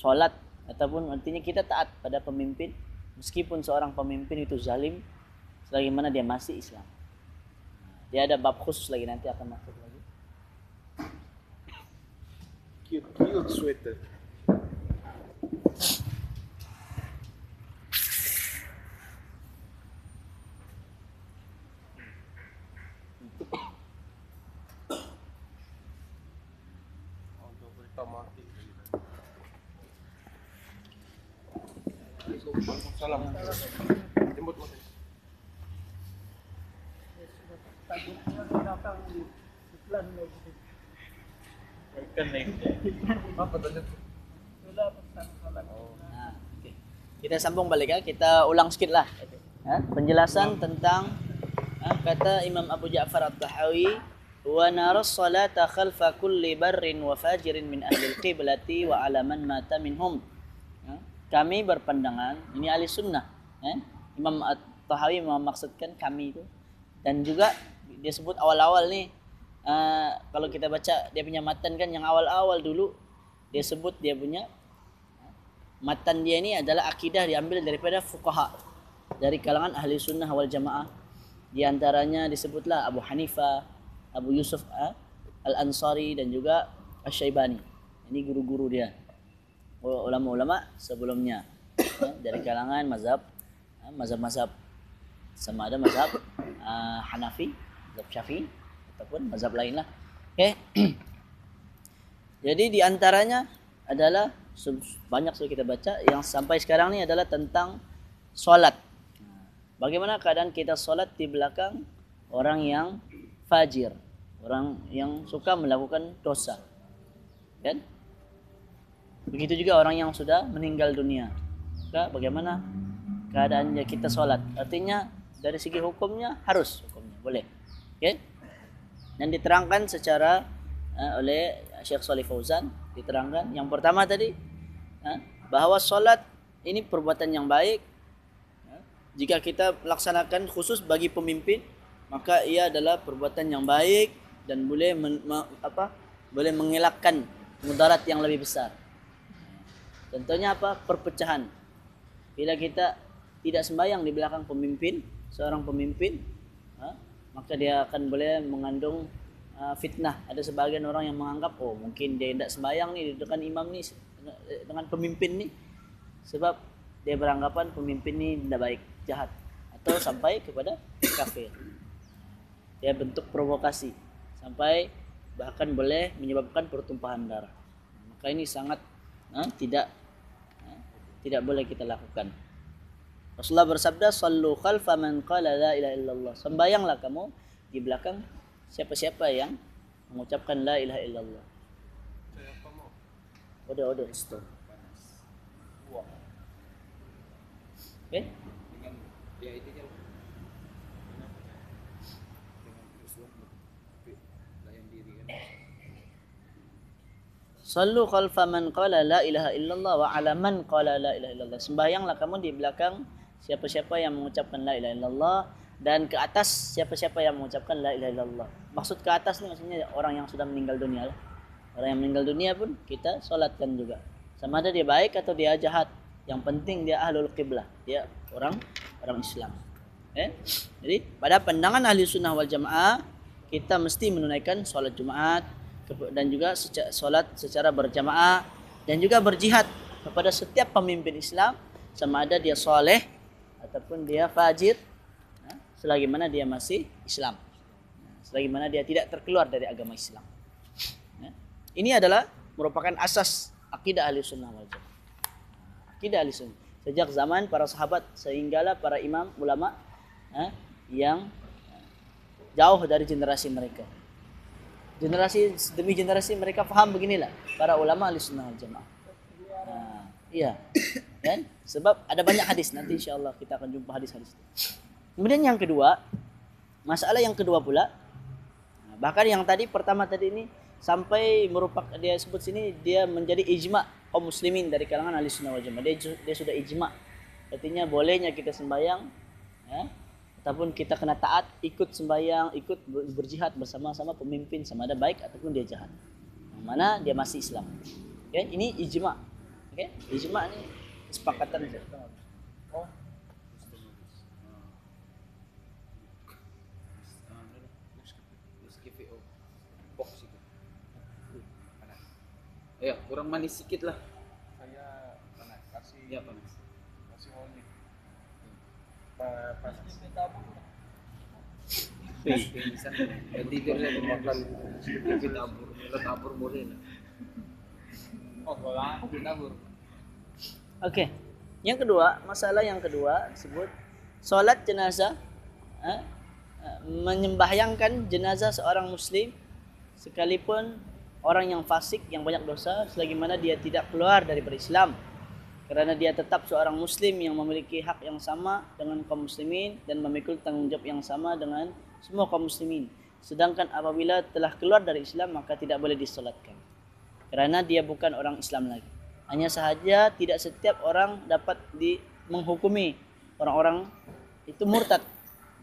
solat ataupun artinya kita taat pada pemimpin meskipun seorang pemimpin itu zalim selagi mana dia masih Islam. Dia ada bab khusus lagi nanti akan masuk lagi. Cute, cute sweater. Apa tadi? Nah, okay. Kita sambung balik ya. Kita ulang sikit lah. Ha? Penjelasan tentang ha? kata Imam Abu Ja'far At-Tahawi wa naras salata khalfa kulli barrin wa fajirin min ahli al-qiblati wa ala man mata minhum. Ha? Kami berpandangan ini ahli sunnah. Ha? Imam At-Tahawi memaksudkan kami itu dan juga dia sebut awal-awal ni uh, kalau kita baca dia punya matan kan yang awal-awal dulu dia sebut dia punya matan dia ini adalah akidah diambil daripada fuqaha dari kalangan ahli sunnah wal jamaah di antaranya disebutlah Abu Hanifah, Abu Yusuf uh, Al-Ansari dan juga Asy-Syaibani. Ini guru-guru dia. Ulama-ulama sebelumnya uh, dari kalangan mazhab uh, mazhab-mazhab sama ada mazhab Hanafi, mazhab Syafi'i ataupun mazhab lain lah. Okay. Jadi di antaranya adalah banyak sudah kita baca yang sampai sekarang ni adalah tentang solat. Bagaimana keadaan kita solat di belakang orang yang fajir, orang yang suka melakukan dosa, kan? Begitu juga orang yang sudah meninggal dunia. Maka bagaimana keadaannya kita solat? Artinya dari segi hukumnya harus hukumnya boleh okay? dan diterangkan secara uh, oleh Syekh Salih Fauzan diterangkan. Yang pertama tadi uh, bahawa solat ini perbuatan yang baik. Uh, jika kita laksanakan khusus bagi pemimpin maka ia adalah perbuatan yang baik dan boleh men, apa boleh mengelakkan mudarat yang lebih besar. Contohnya apa? Perpecahan. Bila kita tidak sembahyang di belakang pemimpin seorang pemimpin ha, maka dia akan boleh mengandung uh, fitnah. Ada sebagian orang yang menganggap oh mungkin dia tidak sembahyang ni dengan imam ni dengan pemimpin ni. Sebab dia beranggapan pemimpin ni tidak baik jahat atau sampai kepada kafir. Dia bentuk provokasi sampai bahkan boleh menyebabkan pertumpahan darah. Maka ini sangat ha, tidak ha, tidak boleh kita lakukan. Rasulullah bersabda sallu khalfa man qala la ilaha illallah. Sembayanglah kamu di belakang siapa-siapa yang mengucapkan la ilaha illallah. Order order stop. Okay? Dengan dia itu je. Sallu khalfa man qala la ilaha illallah wa ala man qala la ilaha illallah. Sembahyanglah kamu di belakang siapa-siapa yang mengucapkan la ilaha illallah dan ke atas siapa-siapa yang mengucapkan la ilaha illallah. Maksud ke atas ni maksudnya orang yang sudah meninggal dunia lah. Orang yang meninggal dunia pun kita solatkan juga. Sama ada dia baik atau dia jahat. Yang penting dia ahlul qiblah. Dia orang orang Islam. Eh? Jadi pada pandangan ahli sunnah wal jamaah kita mesti menunaikan solat Jumaat dan juga solat secara berjamaah dan juga berjihad kepada setiap pemimpin Islam sama ada dia soleh ataupun dia fajir selagi mana dia masih Islam. Ya, selagi mana dia tidak terkeluar dari agama Islam. Ya. ini adalah merupakan asas akidah ahli sunnah wal jamaah. Akidah ahli sunnah. Sejak zaman para sahabat sehinggalah para imam ulama yang jauh dari generasi mereka. Generasi demi generasi mereka faham beginilah para ulama ahli sunnah wal jamaah. Iya. Kan? Sebab ada banyak hadis nanti insyaallah kita akan jumpa hadis-hadis kemudian yang kedua masalah yang kedua pula bahkan yang tadi pertama tadi ini sampai merupakan dia sebut sini dia menjadi ijma kaum muslimin dari kalangan ahli sunnah wal jamaah. Dia, dia sudah ijma. Artinya bolehnya kita sembahyang ya, ataupun kita kena taat ikut sembahyang ikut berjihad bersama-sama pemimpin sama ada baik ataupun dia jahat. Yang mana dia masih Islam. Okay? ini ijma. Okay? ijma ni kesepakatan saja. Oh. Ya, kurang manis sedikit lah. Saya panas, kasih. Ya, panas. Kasih olive. Panas. Bisa. Tidur saya makan. Kita tabur, kita tabur boleh lah. Oh, kalau kita tabur. Okey. Yang kedua, masalah yang kedua sebut solat jenazah eh, menyembahyangkan jenazah seorang muslim sekalipun orang yang fasik yang banyak dosa selagi mana dia tidak keluar dari Islam. Kerana dia tetap seorang muslim yang memiliki hak yang sama dengan kaum muslimin dan memikul tanggungjawab yang sama dengan semua kaum muslimin. Sedangkan apabila telah keluar dari Islam maka tidak boleh disolatkan. Kerana dia bukan orang Islam lagi. Hanya sahaja tidak setiap orang dapat di menghukumi orang-orang itu murtad.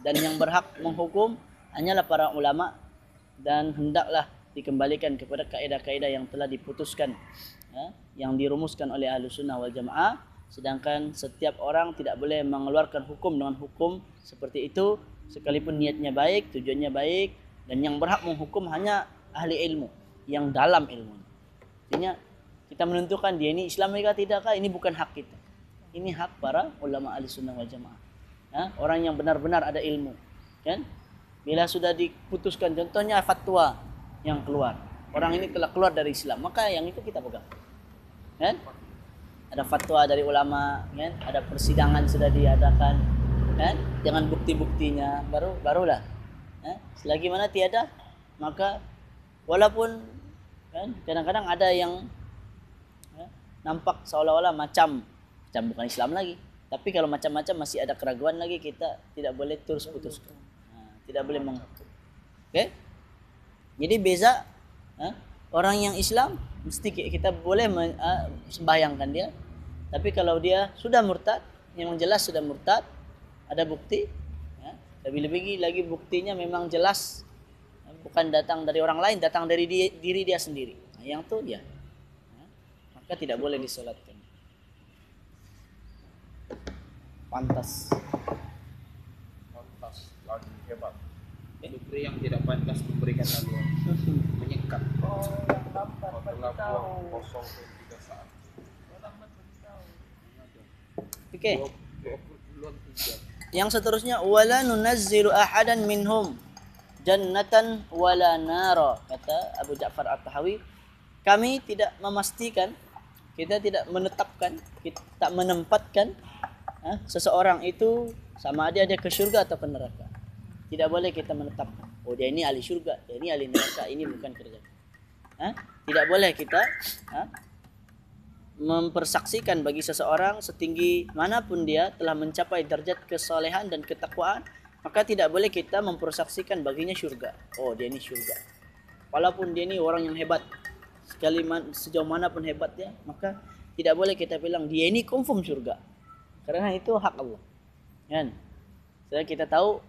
Dan yang berhak menghukum hanyalah para ulama dan hendaklah dikembalikan kepada kaedah-kaedah yang telah diputuskan ya, yang dirumuskan oleh ahlu sunnah wal jamaah. Sedangkan setiap orang tidak boleh mengeluarkan hukum dengan hukum seperti itu sekalipun niatnya baik tujuannya baik dan yang berhak menghukum hanya ahli ilmu yang dalam ilmu. Artinya kita menentukan dia ini Islam mereka tidakkah ini bukan hak kita. Ini hak para ulama ahli sunnah wal jamaah ya, orang yang benar-benar ada ilmu kan. Bila sudah diputuskan contohnya fatwa yang keluar. Orang ini telah keluar dari Islam. Maka yang itu kita pegang. Kan? Ada fatwa dari ulama kan? Ada persidangan sudah diadakan kan? Dengan bukti-buktinya baru barulah. Eh? selagi mana tiada maka walaupun kan? Kadang-kadang ada yang eh, nampak seolah-olah macam macam bukan Islam lagi. Tapi kalau macam-macam masih ada keraguan lagi kita tidak boleh terus putuskan. Ha, tidak boleh meng oke okay? Jadi beza eh, orang yang Islam mesti kita boleh uh, sembahyangkan dia. Tapi kalau dia sudah murtad memang jelas sudah murtad ada bukti ya. lebih-lebih lagi buktinya memang jelas bukan datang dari orang lain datang dari dia, diri dia sendiri. Nah, yang tu dia ya. maka tidak boleh disolatkan. Pantas. Pantas lagi hebat Menteri yang tidak pantas memberikan haluan menyekat tiga Yang seterusnya wala nunazzilu ahadan minhum jannatan wala nara kata Abu Ja'far At-Tahawi. Kami tidak memastikan kita tidak menetapkan kita tak menempatkan ha, seseorang itu sama ada dia ke syurga atau ke neraka tidak boleh kita menetapkan. Oh dia ini ahli syurga. Dia ini ahli neraka. Ini bukan kerja. Ha? tidak boleh kita ha, mempersaksikan bagi seseorang setinggi manapun dia telah mencapai derajat kesolehan dan ketakwaan maka tidak boleh kita mempersaksikan baginya syurga. Oh dia ini syurga. Walaupun dia ini orang yang hebat sekali man, sejauh manapun hebatnya maka tidak boleh kita bilang dia ini confirm syurga. Karena itu hak Allah. Kan? Setelah kita tahu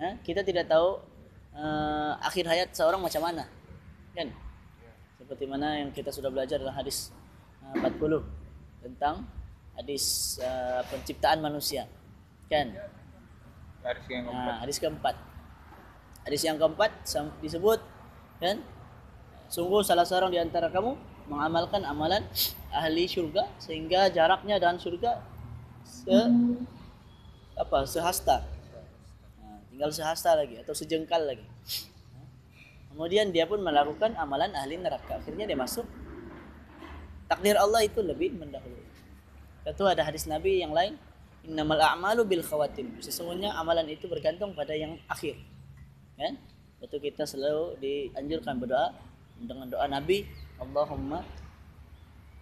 ha, kita tidak tahu uh, akhir hayat seorang macam mana kan seperti mana yang kita sudah belajar dalam hadis uh, 40 tentang hadis uh, penciptaan manusia kan garis yang keempat Nah, hadis keempat. Hadis yang keempat disebut kan sungguh salah seorang di antara kamu mengamalkan amalan ahli syurga sehingga jaraknya dan surga se apa sehasta. Tinggal sehasta lagi atau sejengkal lagi. Kemudian dia pun melakukan amalan ahli neraka. Akhirnya dia masuk. Takdir Allah itu lebih mendahului. Tentu ada hadis Nabi yang lain innamal a'malu bil khawatim. Sesungguhnya amalan itu bergantung pada yang akhir. Kan? Betul kita selalu dianjurkan berdoa dengan doa Nabi, Allahumma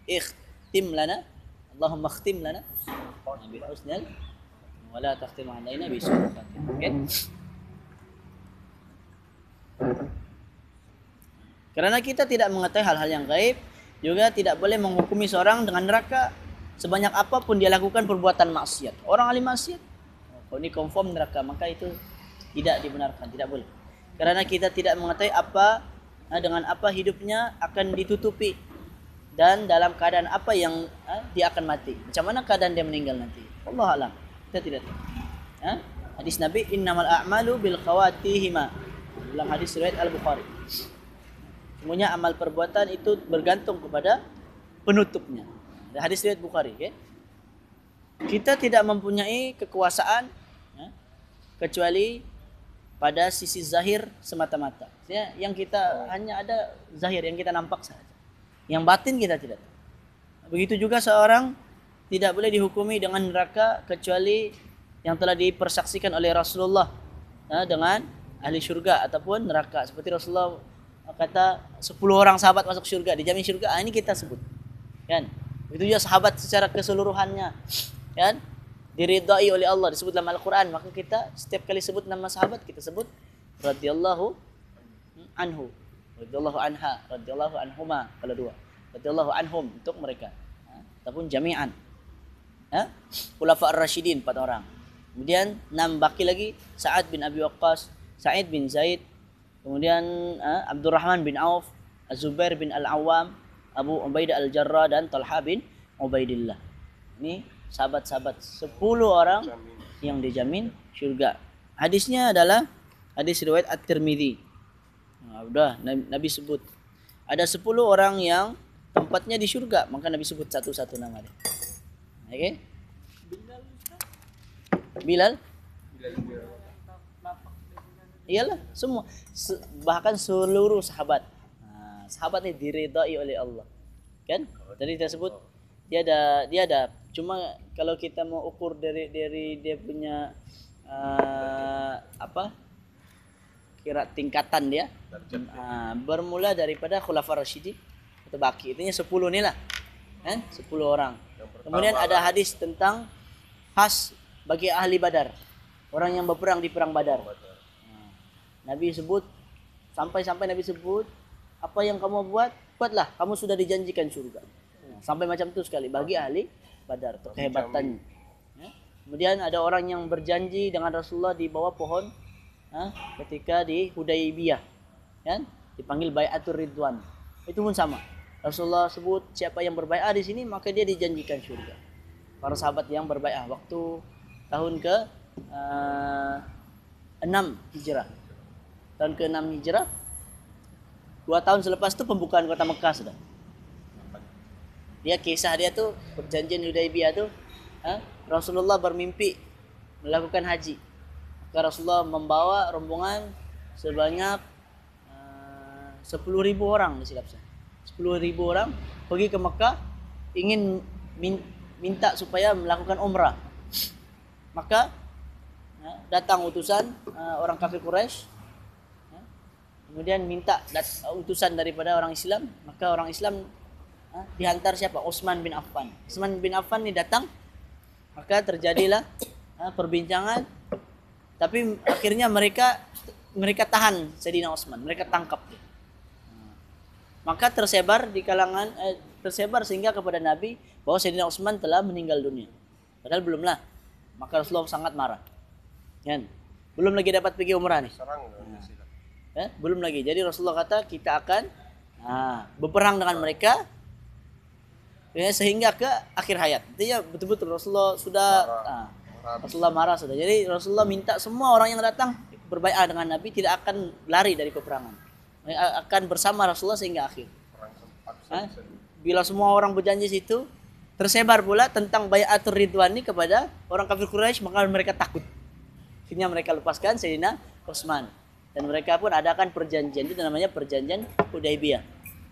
ikhtim lana, Allahumma khtim lana bi husnal wa la takhtim alaina bi khatimah. Okay? Karena kita tidak mengetahui hal-hal yang gaib, juga tidak boleh menghukumi seorang dengan neraka sebanyak apapun dia lakukan perbuatan maksiat. Orang ahli maksiat, kalau ini konform neraka, maka itu tidak dibenarkan, tidak boleh. Karena kita tidak mengetahui apa eh, dengan apa hidupnya akan ditutupi dan dalam keadaan apa yang eh, dia akan mati. Macam mana keadaan dia meninggal nanti? Allah alam. Kita tidak tahu. Eh? Hadis Nabi innamal a'malu bil khawatihima. Dalam hadis riwayat Al-Bukhari. Semuanya amal perbuatan itu bergantung kepada penutupnya. Ada hadis riwayat Bukhari, okay? Kita tidak mempunyai kekuasaan ya, kecuali pada sisi zahir semata-mata. Ya, yang kita hanya ada zahir yang kita nampak saja. Yang batin kita tidak. Begitu juga seorang tidak boleh dihukumi dengan neraka kecuali yang telah dipersaksikan oleh Rasulullah ya, dengan ahli syurga ataupun neraka. Seperti Rasulullah kata 10 orang sahabat masuk syurga, dijamin syurga. Ah, ini kita sebut. Kan? Begitu juga sahabat secara keseluruhannya. Kan? Diridai oleh Allah disebut dalam Al-Quran. Maka kita setiap kali sebut nama sahabat kita sebut radhiyallahu anhu, radhiyallahu anha, radhiyallahu anhuma kalau dua. Radhiyallahu anhum untuk mereka. Ha? Ataupun jami'an. Ha? Khulafa ar-Rasyidin empat orang. Kemudian enam baki lagi Sa'ad bin Abi Waqqas, Sa'id bin Zaid, kemudian uh, Abdurrahman bin Auf, Az-Zubair bin Al-Awwam, Abu Ubaidah Al-Jarrah dan Talha bin Ubaidillah. Ini sahabat-sahabat 10 orang yang dijamin syurga. Hadisnya adalah hadis riwayat At-Tirmizi. Nah, udah Nabi, Nabi sebut ada 10 orang yang tempatnya di syurga, maka Nabi sebut satu-satu nama dia. Okey? Bilal Iyalah semua Se- bahkan seluruh sahabat. Ha, sahabat ni diridai oleh Allah. Kan? Tadi kita sebut dia ada dia ada cuma kalau kita mau ukur dari dari dia punya uh, apa? kira tingkatan dia uh, bermula daripada khulafar rasyidin atau baki intinya 10 ni lah kan 10 orang kemudian ada hadis tentang khas bagi ahli badar orang yang berperang di perang badar Nabi sebut sampai-sampai Nabi sebut apa yang kamu buat buatlah kamu sudah dijanjikan surga. Sampai macam tu sekali bagi ahli Badar tu kehebatannya. Ya. Kemudian ada orang yang berjanji dengan Rasulullah di bawah pohon ha, ketika di Hudaybiyah. Kan? Dipanggil Bai'atul Ridwan. Itu pun sama. Rasulullah sebut siapa yang berbaiat di sini maka dia dijanjikan surga. Para sahabat yang berbaiat waktu tahun ke uh, 6 Hijrah tahun ke-6 Hijrah. Dua tahun selepas tu pembukaan kota Mekah sudah. Dia kisah dia tu perjanjian Hudaybiyah tu ha? Rasulullah bermimpi melakukan haji. Maka Rasulullah membawa rombongan sebanyak uh, 10,000 orang silap saya. 10,000 orang pergi ke Mekah ingin min- minta supaya melakukan umrah. Maka ha, datang utusan uh, orang kafir Quraisy kemudian minta utusan daripada orang Islam. Maka orang Islam ha, dihantar siapa? Utsman bin Affan. Utsman bin Affan ni datang maka terjadilah ha, perbincangan. Tapi akhirnya mereka mereka tahan Sayyidina Utsman mereka tangkap dia. Ha. Maka tersebar di kalangan eh, tersebar sehingga kepada Nabi bahwa Sayyidina Utsman telah meninggal dunia. Padahal belumlah. Maka Rasulullah sangat marah. Kan? Belum lagi dapat pergi umrah nih Ya, belum lagi. Jadi Rasulullah kata kita akan ha, berperang dengan mereka ya, sehingga ke akhir hayat. Artinya betul-betul Rasulullah sudah ha, Rasulullah marah sudah. Jadi Rasulullah minta semua orang yang datang berbaiat dengan Nabi tidak akan lari dari peperangan. Mereka akan bersama Rasulullah sehingga akhir. Ha? Bila semua orang berjanji situ tersebar pula tentang baiatur ridwan ini kepada orang kafir Quraisy maka mereka takut. Akhirnya mereka lepaskan Sayyidina Utsman dan mereka pun adakan perjanjian itu namanya perjanjian Hudaybiyah.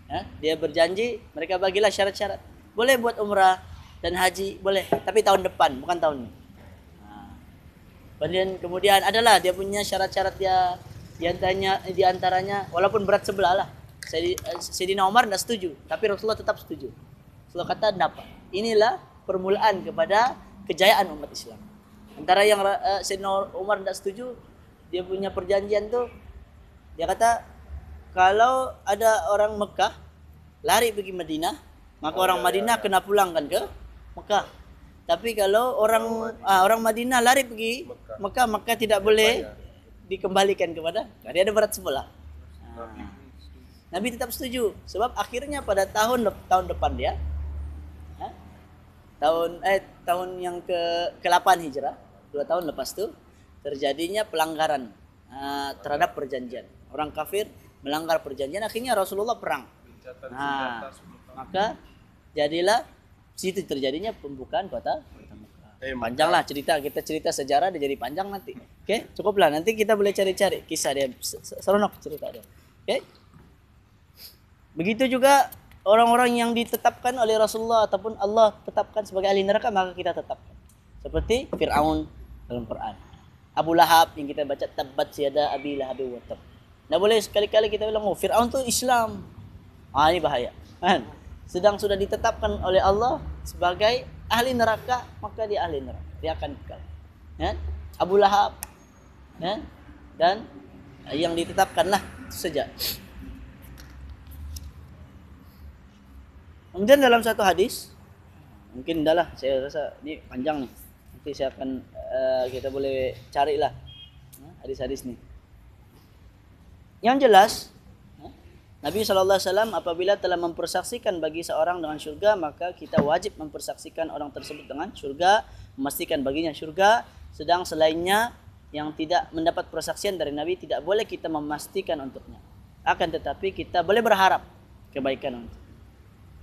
Ya, dia berjanji mereka bagilah syarat-syarat. Boleh buat umrah dan haji boleh, tapi tahun depan bukan tahun ini. Nah, kemudian kemudian adalah dia punya syarat-syarat dia di antaranya di antaranya walaupun berat sebelah lah. Sayyidi- eh, Sayyidina Umar tidak setuju, tapi Rasulullah tetap setuju. Rasulullah kata kenapa? Inilah permulaan kepada kejayaan umat Islam. Antara yang uh, Sayyidina Umar tidak setuju, dia punya perjanjian tuh dia kata kalau ada orang Mekah lari pergi Madinah maka orang Madinah kena pulangkan ke Mekah tapi kalau orang ah, orang Madinah lari pergi Mekah maka tidak boleh dikembalikan kepada dia ada berat sebelah Ah. Nabi tetap setuju sebab akhirnya pada tahun tahun depan dia ha? tahun eh tahun yang ke ke-8 Hijrah dua tahun lepas tu terjadinya pelanggaran ah, terhadap perjanjian orang kafir melanggar perjanjian akhirnya Rasulullah perang nah maka jadilah situ terjadinya pembukaan kota. Panjanglah cerita kita cerita sejarah dia jadi panjang nanti oke cukuplah nanti kita boleh cari-cari kisah dia Se- se- seronok cerita dia oke Begitu juga orang-orang yang ditetapkan oleh Rasulullah ataupun Allah tetapkan sebagai ahli neraka maka kita tetapkan. Seperti Fir'aun dalam Quran. Abu Lahab yang kita baca tabat siada abi lahab wa tab. Tidak boleh sekali-kali kita bilang oh Fir'aun tu Islam. Ah ini bahaya. Kan? Sedang sudah ditetapkan oleh Allah sebagai ahli neraka maka dia ahli neraka. Dia akan kekal. Ya? Abu Lahab ya? dan yang ditetapkanlah itu saja. Kemudian dalam satu hadis, mungkin dah lah, saya rasa ini panjang nih. Nanti saya akan uh, kita boleh carilah uh, hadis-hadis nih. yang jelas Nabi SAW apabila telah mempersaksikan bagi seorang dengan syurga maka kita wajib mempersaksikan orang tersebut dengan syurga memastikan baginya syurga. Sedang selainnya yang tidak mendapat persaksian dari Nabi tidak boleh kita memastikan untuknya. Akan tetapi kita boleh berharap kebaikan untuk.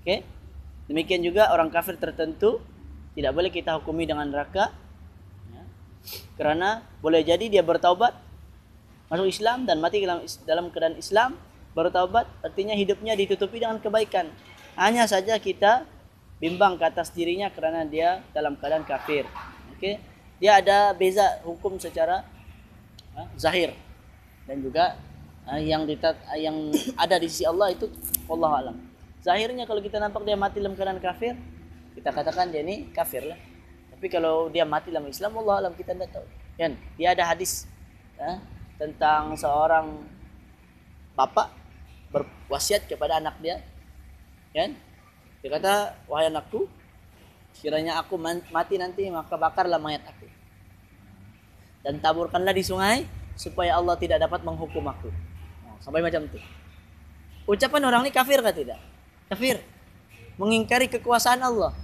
Okey? Demikian juga orang kafir tertentu tidak boleh kita hukumi dengan neraka. Ya. kerana boleh jadi dia bertaubat masuk Islam dan mati dalam dalam keadaan Islam bertaubat artinya hidupnya ditutupi dengan kebaikan hanya saja kita bimbang ke atas dirinya kerana dia dalam keadaan kafir okey dia ada beza hukum secara ha, zahir dan juga ha, yang ditat, yang ada di sisi Allah itu Allah alam zahirnya kalau kita nampak dia mati dalam keadaan kafir kita katakan dia ni kafir lah. Tapi kalau dia mati dalam Islam, Allah alam kita tidak tahu. Kan? Dia ada hadis ya, tentang seorang bapa berwasiat kepada anak dia. Kan? Dia kata, wahai anakku, kiranya aku mati nanti maka bakarlah mayat aku. Dan taburkanlah di sungai supaya Allah tidak dapat menghukum aku. Sampai macam itu. Ucapan orang ini kafir kah tidak? Kafir mengingkari kekuasaan Allah.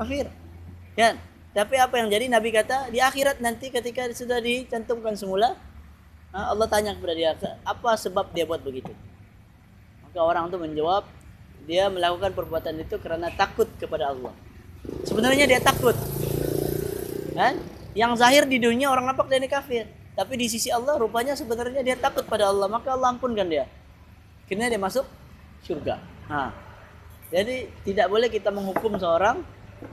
Kafir. Kan? Tapi apa yang jadi Nabi kata di akhirat nanti ketika sudah dicantumkan semula ha, Allah tanya kepada dia apa sebab dia buat begitu. Maka orang itu menjawab dia melakukan perbuatan itu kerana takut kepada Allah. Sebenarnya dia takut. Kan? Yang zahir di dunia orang nampak dia ini kafir. Tapi di sisi Allah rupanya sebenarnya dia takut pada Allah. Maka Allah ampunkan dia. Kena dia masuk surga. Ha. Jadi tidak boleh kita menghukum seorang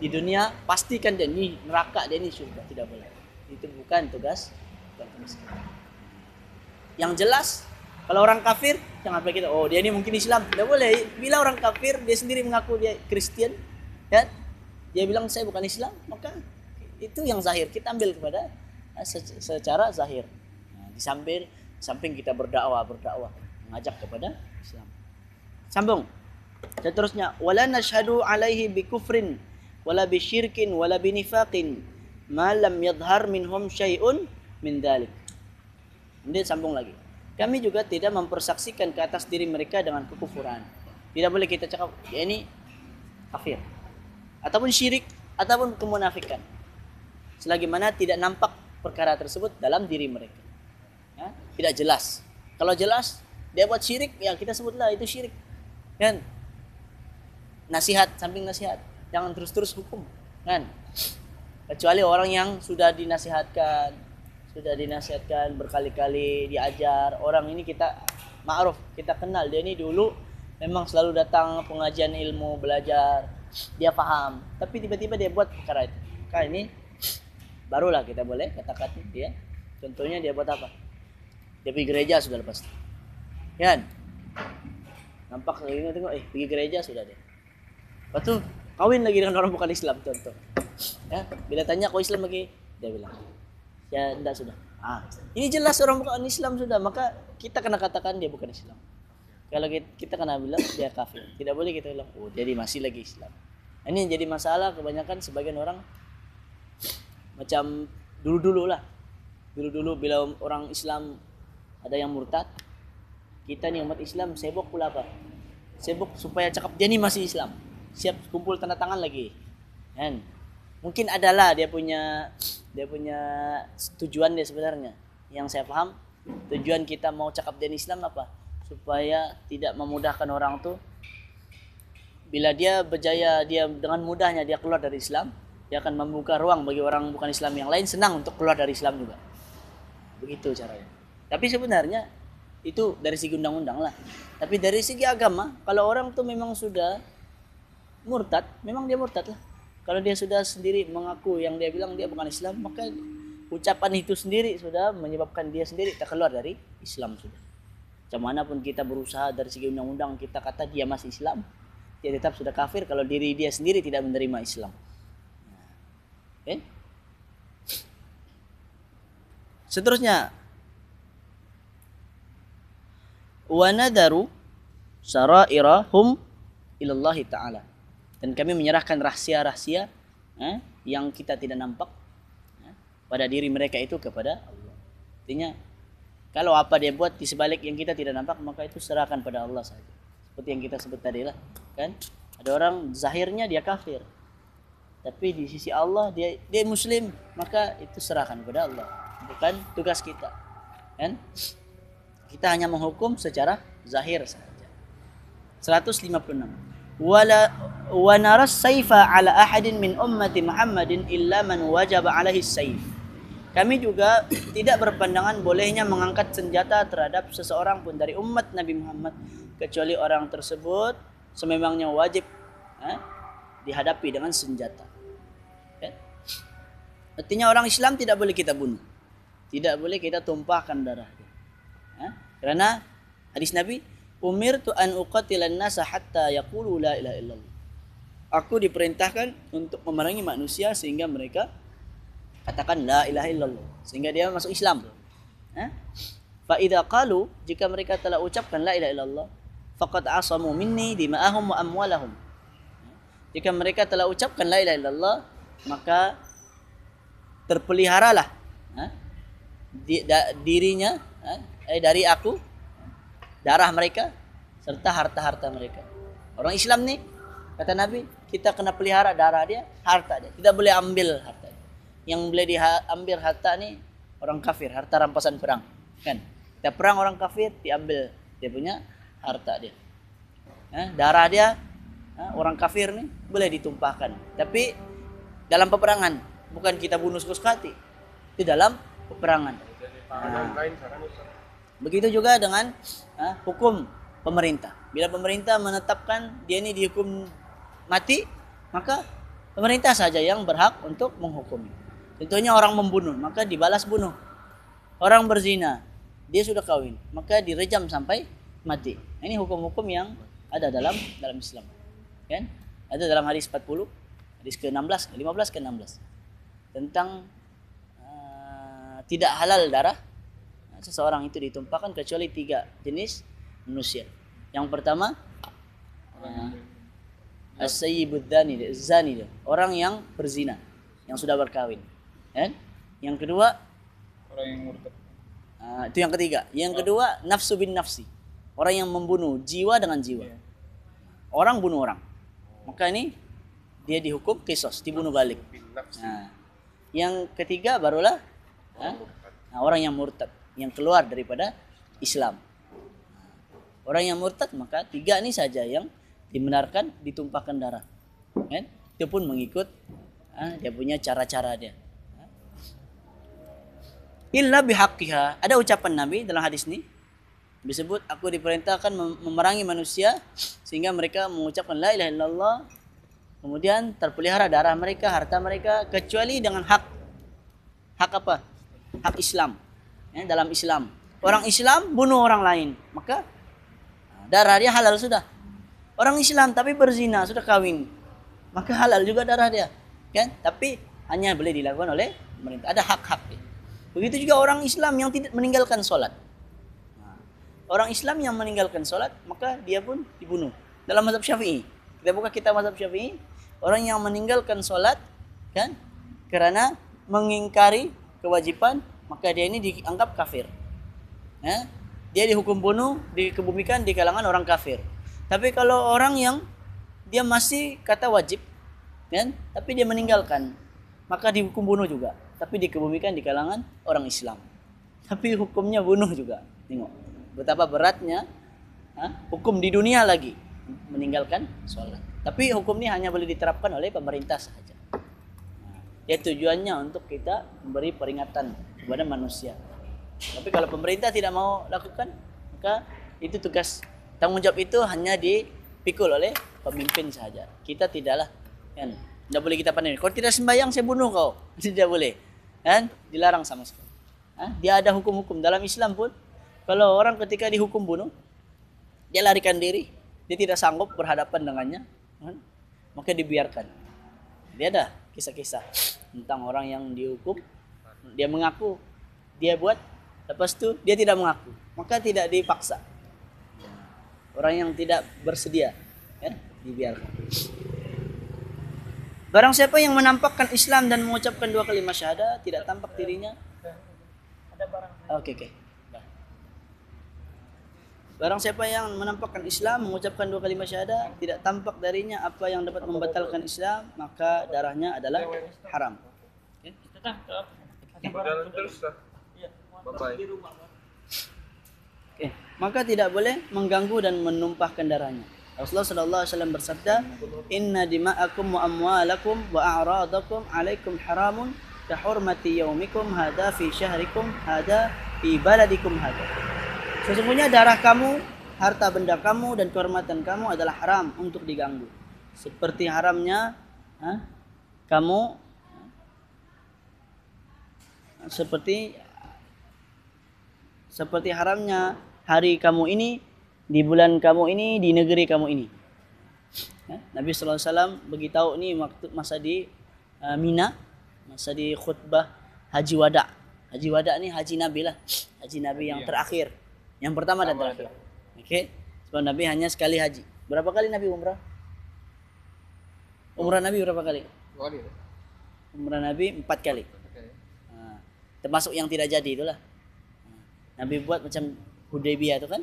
di dunia pastikan dia ni neraka dia ni syurga tidak boleh. Itu bukan tugas bukan tugas. Yang jelas kalau orang kafir jangan sampai kita oh dia ni mungkin Islam tidak boleh. Bila orang kafir dia sendiri mengaku dia Kristen ya dia bilang saya bukan Islam maka itu yang zahir kita ambil kepada eh, secara zahir. Nah, di samping samping kita berdakwah berdakwah mengajak kepada Islam. Sambung. Seterusnya, wala nashhadu alaihi bi kufrin wala bi syirkin wala bi nifaqin ma lam yadhhar minhum syai'un min dhalik. Ini sambung lagi. Kami juga tidak mempersaksikan ke atas diri mereka dengan kekufuran. Tidak boleh kita cakap ya ini kafir ataupun syirik ataupun kemunafikan. Selagi mana tidak nampak perkara tersebut dalam diri mereka. Ya, tidak jelas. Kalau jelas dia buat syirik ya kita sebutlah itu syirik. Kan? nasihat samping nasihat jangan terus-terus hukum kan kecuali orang yang sudah dinasihatkan sudah dinasihatkan berkali-kali diajar. Orang ini kita ma'ruf kita kenal dia ini dulu memang selalu datang pengajian ilmu belajar. Dia paham tapi tiba-tiba dia buat perkara itu. Kali ini barulah kita boleh katakan dia contohnya dia buat apa? Dia pergi gereja sudah lepas kan? Nampak ini tengok eh pergi gereja sudah dia. Lepas tu kawin lagi dengan orang bukan Islam contoh. Ya, bila tanya kau Islam lagi, dia bilang, ya tidak sudah. Ah, ini jelas orang bukan Islam sudah, maka kita kena katakan dia bukan Islam. Kalau kita kena bilang dia kafir, tidak boleh kita bilang, oh jadi masih lagi Islam. Ini yang jadi masalah kebanyakan sebagian orang macam dulu-dulu lah. Dulu-dulu bila orang Islam ada yang murtad, kita ni umat Islam sibuk pula apa? Sibuk supaya cakap dia ni masih Islam siap kumpul tanda tangan lagi kan mungkin adalah dia punya dia punya tujuan dia sebenarnya. Yang saya paham tujuan kita mau cakap dia Islam apa? Supaya tidak memudahkan orang tu. Bila dia berjaya dia dengan mudahnya dia keluar dari Islam dia akan membuka ruang bagi orang bukan Islam yang lain senang untuk keluar dari Islam juga. Begitu caranya. Tapi sebenarnya itu dari segi undang-undang lah. Tapi dari segi agama kalau orang tu memang sudah murtad, memang dia murtad lah. Kalau dia sudah sendiri mengaku yang dia bilang dia bukan Islam, maka ucapan itu sendiri sudah menyebabkan dia sendiri tak keluar dari Islam sudah. Macam mana pun kita berusaha dari segi undang-undang kita kata dia masih Islam, dia tetap sudah kafir kalau diri dia sendiri tidak menerima Islam. Okay? Seterusnya, wa nadaru sarairahum ilallahi ta'ala dan kami menyerahkan rahsia-rahsia eh, yang kita tidak nampak eh, pada diri mereka itu kepada Allah. Artinya Kalau apa dia buat di sebalik yang kita tidak nampak maka itu serahkan pada Allah saja. Seperti yang kita sebut tadi lah, kan? Ada orang zahirnya dia kafir. Tapi di sisi Allah dia dia muslim, maka itu serahkan kepada Allah. Bukan tugas kita. Kan? Kita hanya menghukum secara zahir saja. 156. Wala wa naras saifa ala ahadin min ummati Muhammadin illa man wajaba alaihi saif. Kami juga tidak berpandangan bolehnya mengangkat senjata terhadap seseorang pun dari umat Nabi Muhammad kecuali orang tersebut sememangnya wajib eh, dihadapi dengan senjata. Eh? Artinya orang Islam tidak boleh kita bunuh. Tidak boleh kita tumpahkan darah. Eh? Karena hadis Nabi, "Umirtu an uqatilan nasa hatta yaqulu la ilaha illallah." Aku diperintahkan untuk memerangi manusia sehingga mereka katakan la ilaha illallah sehingga dia masuk Islam. Ha? Fa idza qalu jika mereka telah ucapkan la ilaha illallah faqad asamu minni dima'ahum wa amwalahum. Jika mereka telah ucapkan la ilaha illallah maka terpeliharalah ha? dirinya ha? eh, dari aku darah mereka serta harta-harta mereka. Orang Islam ni kata Nabi kita kena pelihara darah dia, harta dia. Tidak boleh ambil harta yang boleh diambil harta ni orang kafir, harta rampasan perang. Kan? Kita perang orang kafir, diambil dia punya harta dia. Ha? darah dia, ha? orang kafir ni boleh ditumpahkan. Tapi dalam peperangan, bukan kita bunuh suka hati. Itu dalam peperangan. Ha. Begitu juga dengan ha? hukum pemerintah. Bila pemerintah menetapkan dia ni dihukum mati, maka pemerintah saja yang berhak untuk menghukumi. Contohnya orang membunuh, maka dibalas bunuh. Orang berzina, dia sudah kawin, maka direjam sampai mati. Ini hukum-hukum yang ada dalam dalam Islam. Kan? Ada dalam hadis 40, hadis ke-16, ke-15 ke-16. Tentang uh, tidak halal darah seseorang itu ditumpahkan kecuali tiga jenis manusia. Yang pertama uh, as-sayyibud zani, orang yang berzina, yang sudah berkawin. Kan? Yang kedua orang yang murtad. Uh, itu yang ketiga. Yang oh. kedua nafsu bin nafsi. Orang yang membunuh jiwa dengan jiwa. Yeah. Orang bunuh orang. Maka ini dia dihukum kisos, dibunuh balik. Nah, yang ketiga barulah orang, nah, orang yang murtad, yang keluar daripada Islam. Orang yang murtad maka tiga ini saja yang dibenarkan ditumpahkan darah. Kan? Itu pun mengikut ah, dia punya cara-cara dia illa bihaqqiha. Ada ucapan Nabi dalam hadis ini disebut aku diperintahkan memerangi manusia sehingga mereka mengucapkan la ilaha illallah kemudian terpelihara darah mereka, harta mereka kecuali dengan hak hak apa? Hak Islam. Ya, dalam Islam. Orang Islam bunuh orang lain, maka darah dia halal sudah. Orang Islam tapi berzina, sudah kawin. Maka halal juga darah dia. Kan? Tapi hanya boleh dilakukan oleh pemerintah. Ada hak-hak dia. Begitu juga orang Islam yang tidak meninggalkan solat. Orang Islam yang meninggalkan solat, maka dia pun dibunuh. Dalam mazhab syafi'i. Kita buka kita mazhab syafi'i. Orang yang meninggalkan solat, kan? Kerana mengingkari kewajiban, maka dia ini dianggap kafir. Ya? Dia dihukum bunuh, dikebumikan di kalangan orang kafir. Tapi kalau orang yang dia masih kata wajib, kan? Tapi dia meninggalkan, maka dihukum bunuh juga tapi dikebumikan di kalangan orang Islam. Tapi hukumnya bunuh juga. Tengok betapa beratnya ha? hukum di dunia lagi meninggalkan sholat. Tapi hukum ini hanya boleh diterapkan oleh pemerintah saja. Ya tujuannya untuk kita memberi peringatan kepada manusia. Tapi kalau pemerintah tidak mau lakukan, maka itu tugas tanggung jawab itu hanya dipikul oleh pemimpin saja. Kita tidaklah kan tidak boleh kita panen. Kalau tidak sembahyang saya bunuh kau. Tidak boleh. Kan? Dilarang sama sekali. Ha? Dia ada hukum-hukum dalam Islam pun. Kalau orang ketika dihukum bunuh, dia larikan diri. Dia tidak sanggup berhadapan dengannya. Kan? Maka dibiarkan. Dia ada kisah-kisah tentang orang yang dihukum. Dia mengaku. Dia buat. Lepas itu dia tidak mengaku. Maka tidak dipaksa. Orang yang tidak bersedia. Ya? Dibiarkan. Barang siapa yang menampakkan Islam dan mengucapkan dua kalimat syahadat tidak tampak dirinya. Ada barang. Oke okay, oke. Okay. Barang siapa yang menampakkan Islam, mengucapkan dua kalimat syahadat, tidak tampak darinya apa yang dapat membatalkan Islam, maka darahnya adalah haram. Okay? Berjalan terus lah. Iya. Bye-bye. Di rumah. Okay. Maka tidak boleh mengganggu dan menumpahkan darahnya. Rasulullah sallallahu alaihi wasallam bersabda, "Inna dima'akum wa amwalakum wa a'radakum 'alaikum haramun ka hurmati yaumikum hada fi syahrikum hada fi baladikum hada." Sesungguhnya darah kamu, harta benda kamu dan kehormatan kamu adalah haram untuk diganggu. Seperti haramnya ha, kamu seperti seperti haramnya hari kamu ini di bulan kamu ini di negeri kamu ini. Ya, Nabi sallallahu alaihi wasallam beritahu ni waktu masa di uh, Mina, masa di khutbah Haji Wada. Haji Wada ni haji Nabi lah. Haji Nabi yang terakhir. Yang pertama dan terakhir. Okey. Sebab Nabi hanya sekali haji. Berapa kali Nabi umrah? Umrah Nabi berapa kali? Dua kali. Umrah Nabi empat kali. Termasuk yang tidak jadi itulah. Nabi buat macam Hudaybiyah itu kan.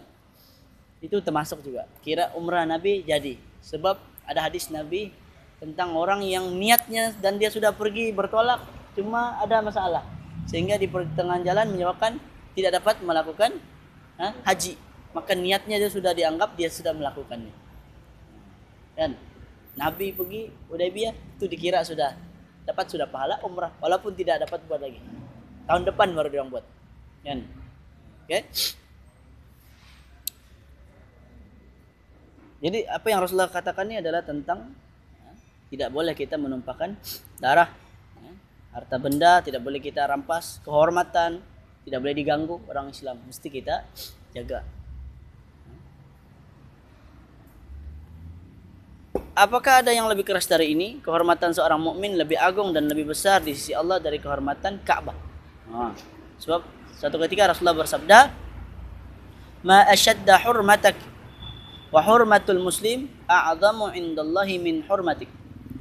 Itu termasuk juga. Kira umrah Nabi jadi. Sebab ada hadis Nabi tentang orang yang niatnya dan dia sudah pergi bertolak cuma ada masalah. Sehingga di pertengahan jalan menyebabkan tidak dapat melakukan ha, haji. Maka niatnya dia sudah dianggap dia sudah melakukannya. Dan Nabi pergi Hudaybiyah itu dikira sudah dapat sudah pahala umrah walaupun tidak dapat buat lagi. Tahun depan baru dia buat. Kan? Okey. Jadi apa yang Rasulullah katakan ini adalah tentang ya, tidak boleh kita menumpahkan darah, ya, harta benda tidak boleh kita rampas, kehormatan tidak boleh diganggu orang Islam mesti kita jaga. Apakah ada yang lebih keras dari ini? Kehormatan seorang mukmin lebih agung dan lebih besar di sisi Allah dari kehormatan Ka'bah. Ha. Sebab suatu ketika Rasulullah bersabda, "Ma ashadda hurmatak wa hurmatul muslim a'zamu indallahi min hurmatik."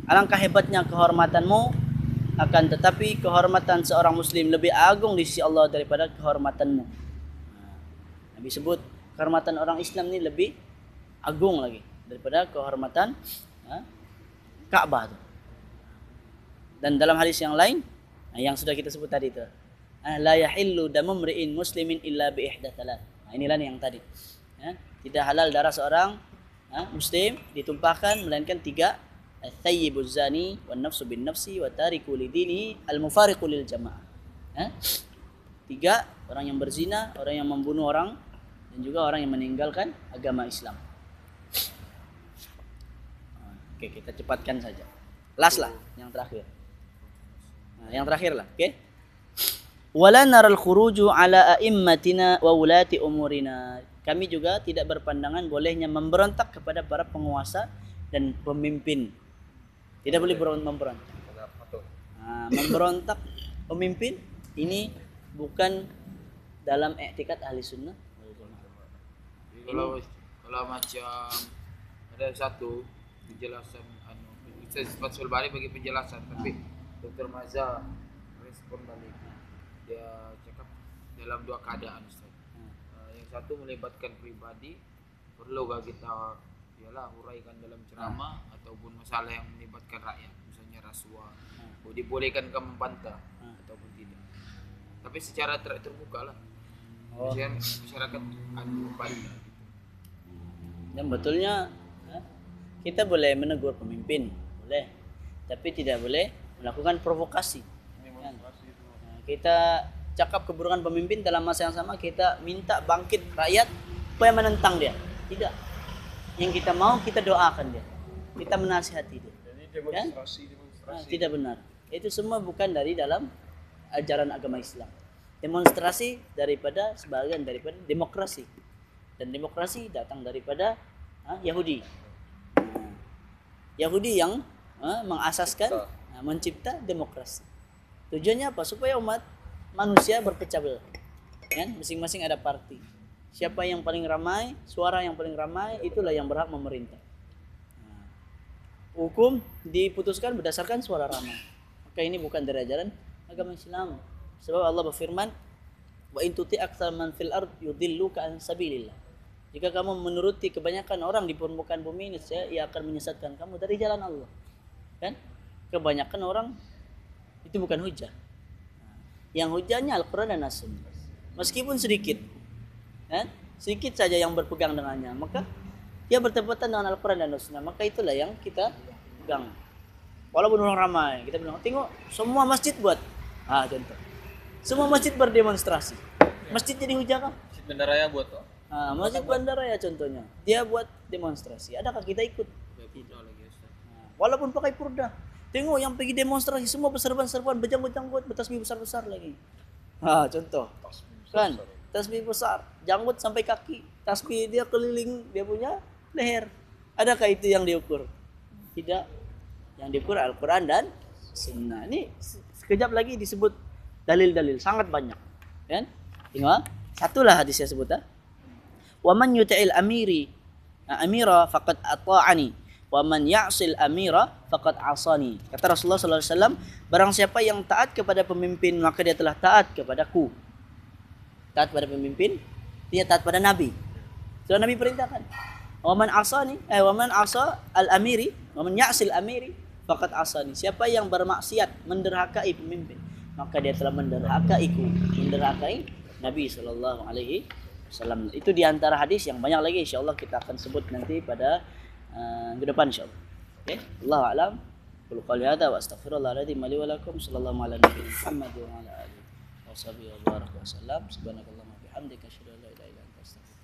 Alangkah hebatnya kehormatanmu akan tetapi kehormatan seorang muslim lebih agung di sisi Allah daripada kehormatanmu. Ha. Nabi sebut kehormatan orang Islam ni lebih agung lagi daripada kehormatan ha, Ka'bah tu. Dan dalam hadis yang lain yang sudah kita sebut tadi tu. Ha, la yahillu damu mri'in muslimin illa bi ihda thalath. Ha, inilah ni yang tadi. Ha, tidak halal darah seorang ha, muslim ditumpahkan melainkan tiga Thayyibuz zani wan nafsu bin nafsi wa tariku lidini al mufariqu lil jamaah. Ha? Tiga orang yang berzina, orang yang membunuh orang dan juga orang yang meninggalkan agama Islam. Okey, kita cepatkan saja. Last lah, yang terakhir. Nah, yang terakhir lah, okey. Wala naral khuruju ala a'immatina wa ulati umurina. Kami juga tidak berpandangan bolehnya memberontak kepada para penguasa dan pemimpin. Tidak boleh beron- memberontak. Nah, memberontak pemimpin ini bukan dalam etikat ahli sunnah. kalau kalau macam ada satu penjelasan anu saya Fathul Bari bagi penjelasan tapi Dr. Maza respon balik dia cakap dalam dua keadaan Ustaz. Uh, yang satu melibatkan pribadi perlukah kita ialah huraikan dalam ceramah ataupun masalah yang melibatkan rakyat misalnya rasuah oh, dibolehkan ke membantah Hmm. ataupun tidak tapi secara ter terbuka lah Oh. Masyarakat, masyarakat anu bantah Dan betulnya ha, kita boleh menegur pemimpin, boleh. Tapi tidak boleh melakukan provokasi. Kan? Kita cakap keburukan pemimpin dalam masa yang sama kita minta bangkit rakyat supaya menentang dia. Tidak. Yang kita mau kita doakan dia. Kita menasihati dia. Jadi demonstrasi demonstrasi. Ha, tidak benar. Itu semua bukan dari dalam ajaran agama Islam. Demonstrasi daripada sebagian daripada demokrasi. Dan demokrasi datang daripada ha, Yahudi. Yahudi yang ha, mengasaskan, ha, mencipta demokrasi. Tujuannya apa? Supaya umat manusia berpecah belah. Kan? Masing-masing ada parti. Siapa yang paling ramai, suara yang paling ramai, itulah yang berhak memerintah. Hukum diputuskan berdasarkan suara ramai. Maka ini bukan dari ajaran agama Islam. Sebab Allah berfirman, "Wa in tuti man fil ard yudilluka an sabilillah." Jika kamu menuruti kebanyakan orang di permukaan bumi ini, ia akan menyesatkan kamu dari jalan Allah. Kan? Kebanyakan orang itu bukan hujah. Yang hujahnya Al-Quran dan As-Sunnah. Meskipun sedikit. Kan? Sedikit saja yang berpegang dengannya. Maka dia bertepatan dengan Al-Quran dan As-Sunnah. Maka itulah yang kita pegang. Walaupun orang ramai, kita bilang, tengok semua masjid buat. Ah, contoh. Semua masjid berdemonstrasi. Masjid jadi hujah kah? Masjid Bandaraya buat tuh. Ah, masjid bandara ya contohnya. Dia buat demonstrasi. Adakah kita ikut? Nah, walaupun pakai purda. Tengok yang pergi demonstrasi semua berserban-serban, berjanggut-janggut, bertasbih besar-besar lagi. Ah, contoh. Kan? Tasbih besar, janggut sampai kaki. Tasbih dia keliling dia punya leher. Adakah itu yang diukur? Tidak. Yang diukur Al-Quran dan Sunnah. Ini se- sekejap lagi disebut dalil-dalil sangat banyak. Kan? Tengok. Satulah hadis saya sebut. ah. Wa man yuti'il amiri ah, amira faqad ata'ani wa man ya'sil amira faqad asani. Kata Rasulullah sallallahu alaihi wasallam, barang siapa yang taat kepada pemimpin maka dia telah taat kepadaku. Taat pada pemimpin, dia taat pada nabi. So nabi perintahkan. Wa man asani, eh wa man asa al-amiri, wa man ya'sil amiri faqad asani. Siapa yang bermaksiat menderhakai pemimpin, maka dia telah menderhakaiku, menderhakai Nabi sallallahu alaihi wasallam. Itu di antara hadis yang banyak lagi insyaallah kita akan sebut nanti pada uh, ke depan insyaallah. Okey, Allah alam. Qul qali hadza wa astaghfirullah alazim li wa lakum sallallahu ala nabiyyina Muhammad wa ala alihi wa sahbihi wa baraka wa sallam. Subhanakallahumma bihamdika asyhadu an la ilaha illa anta astaghfiruka.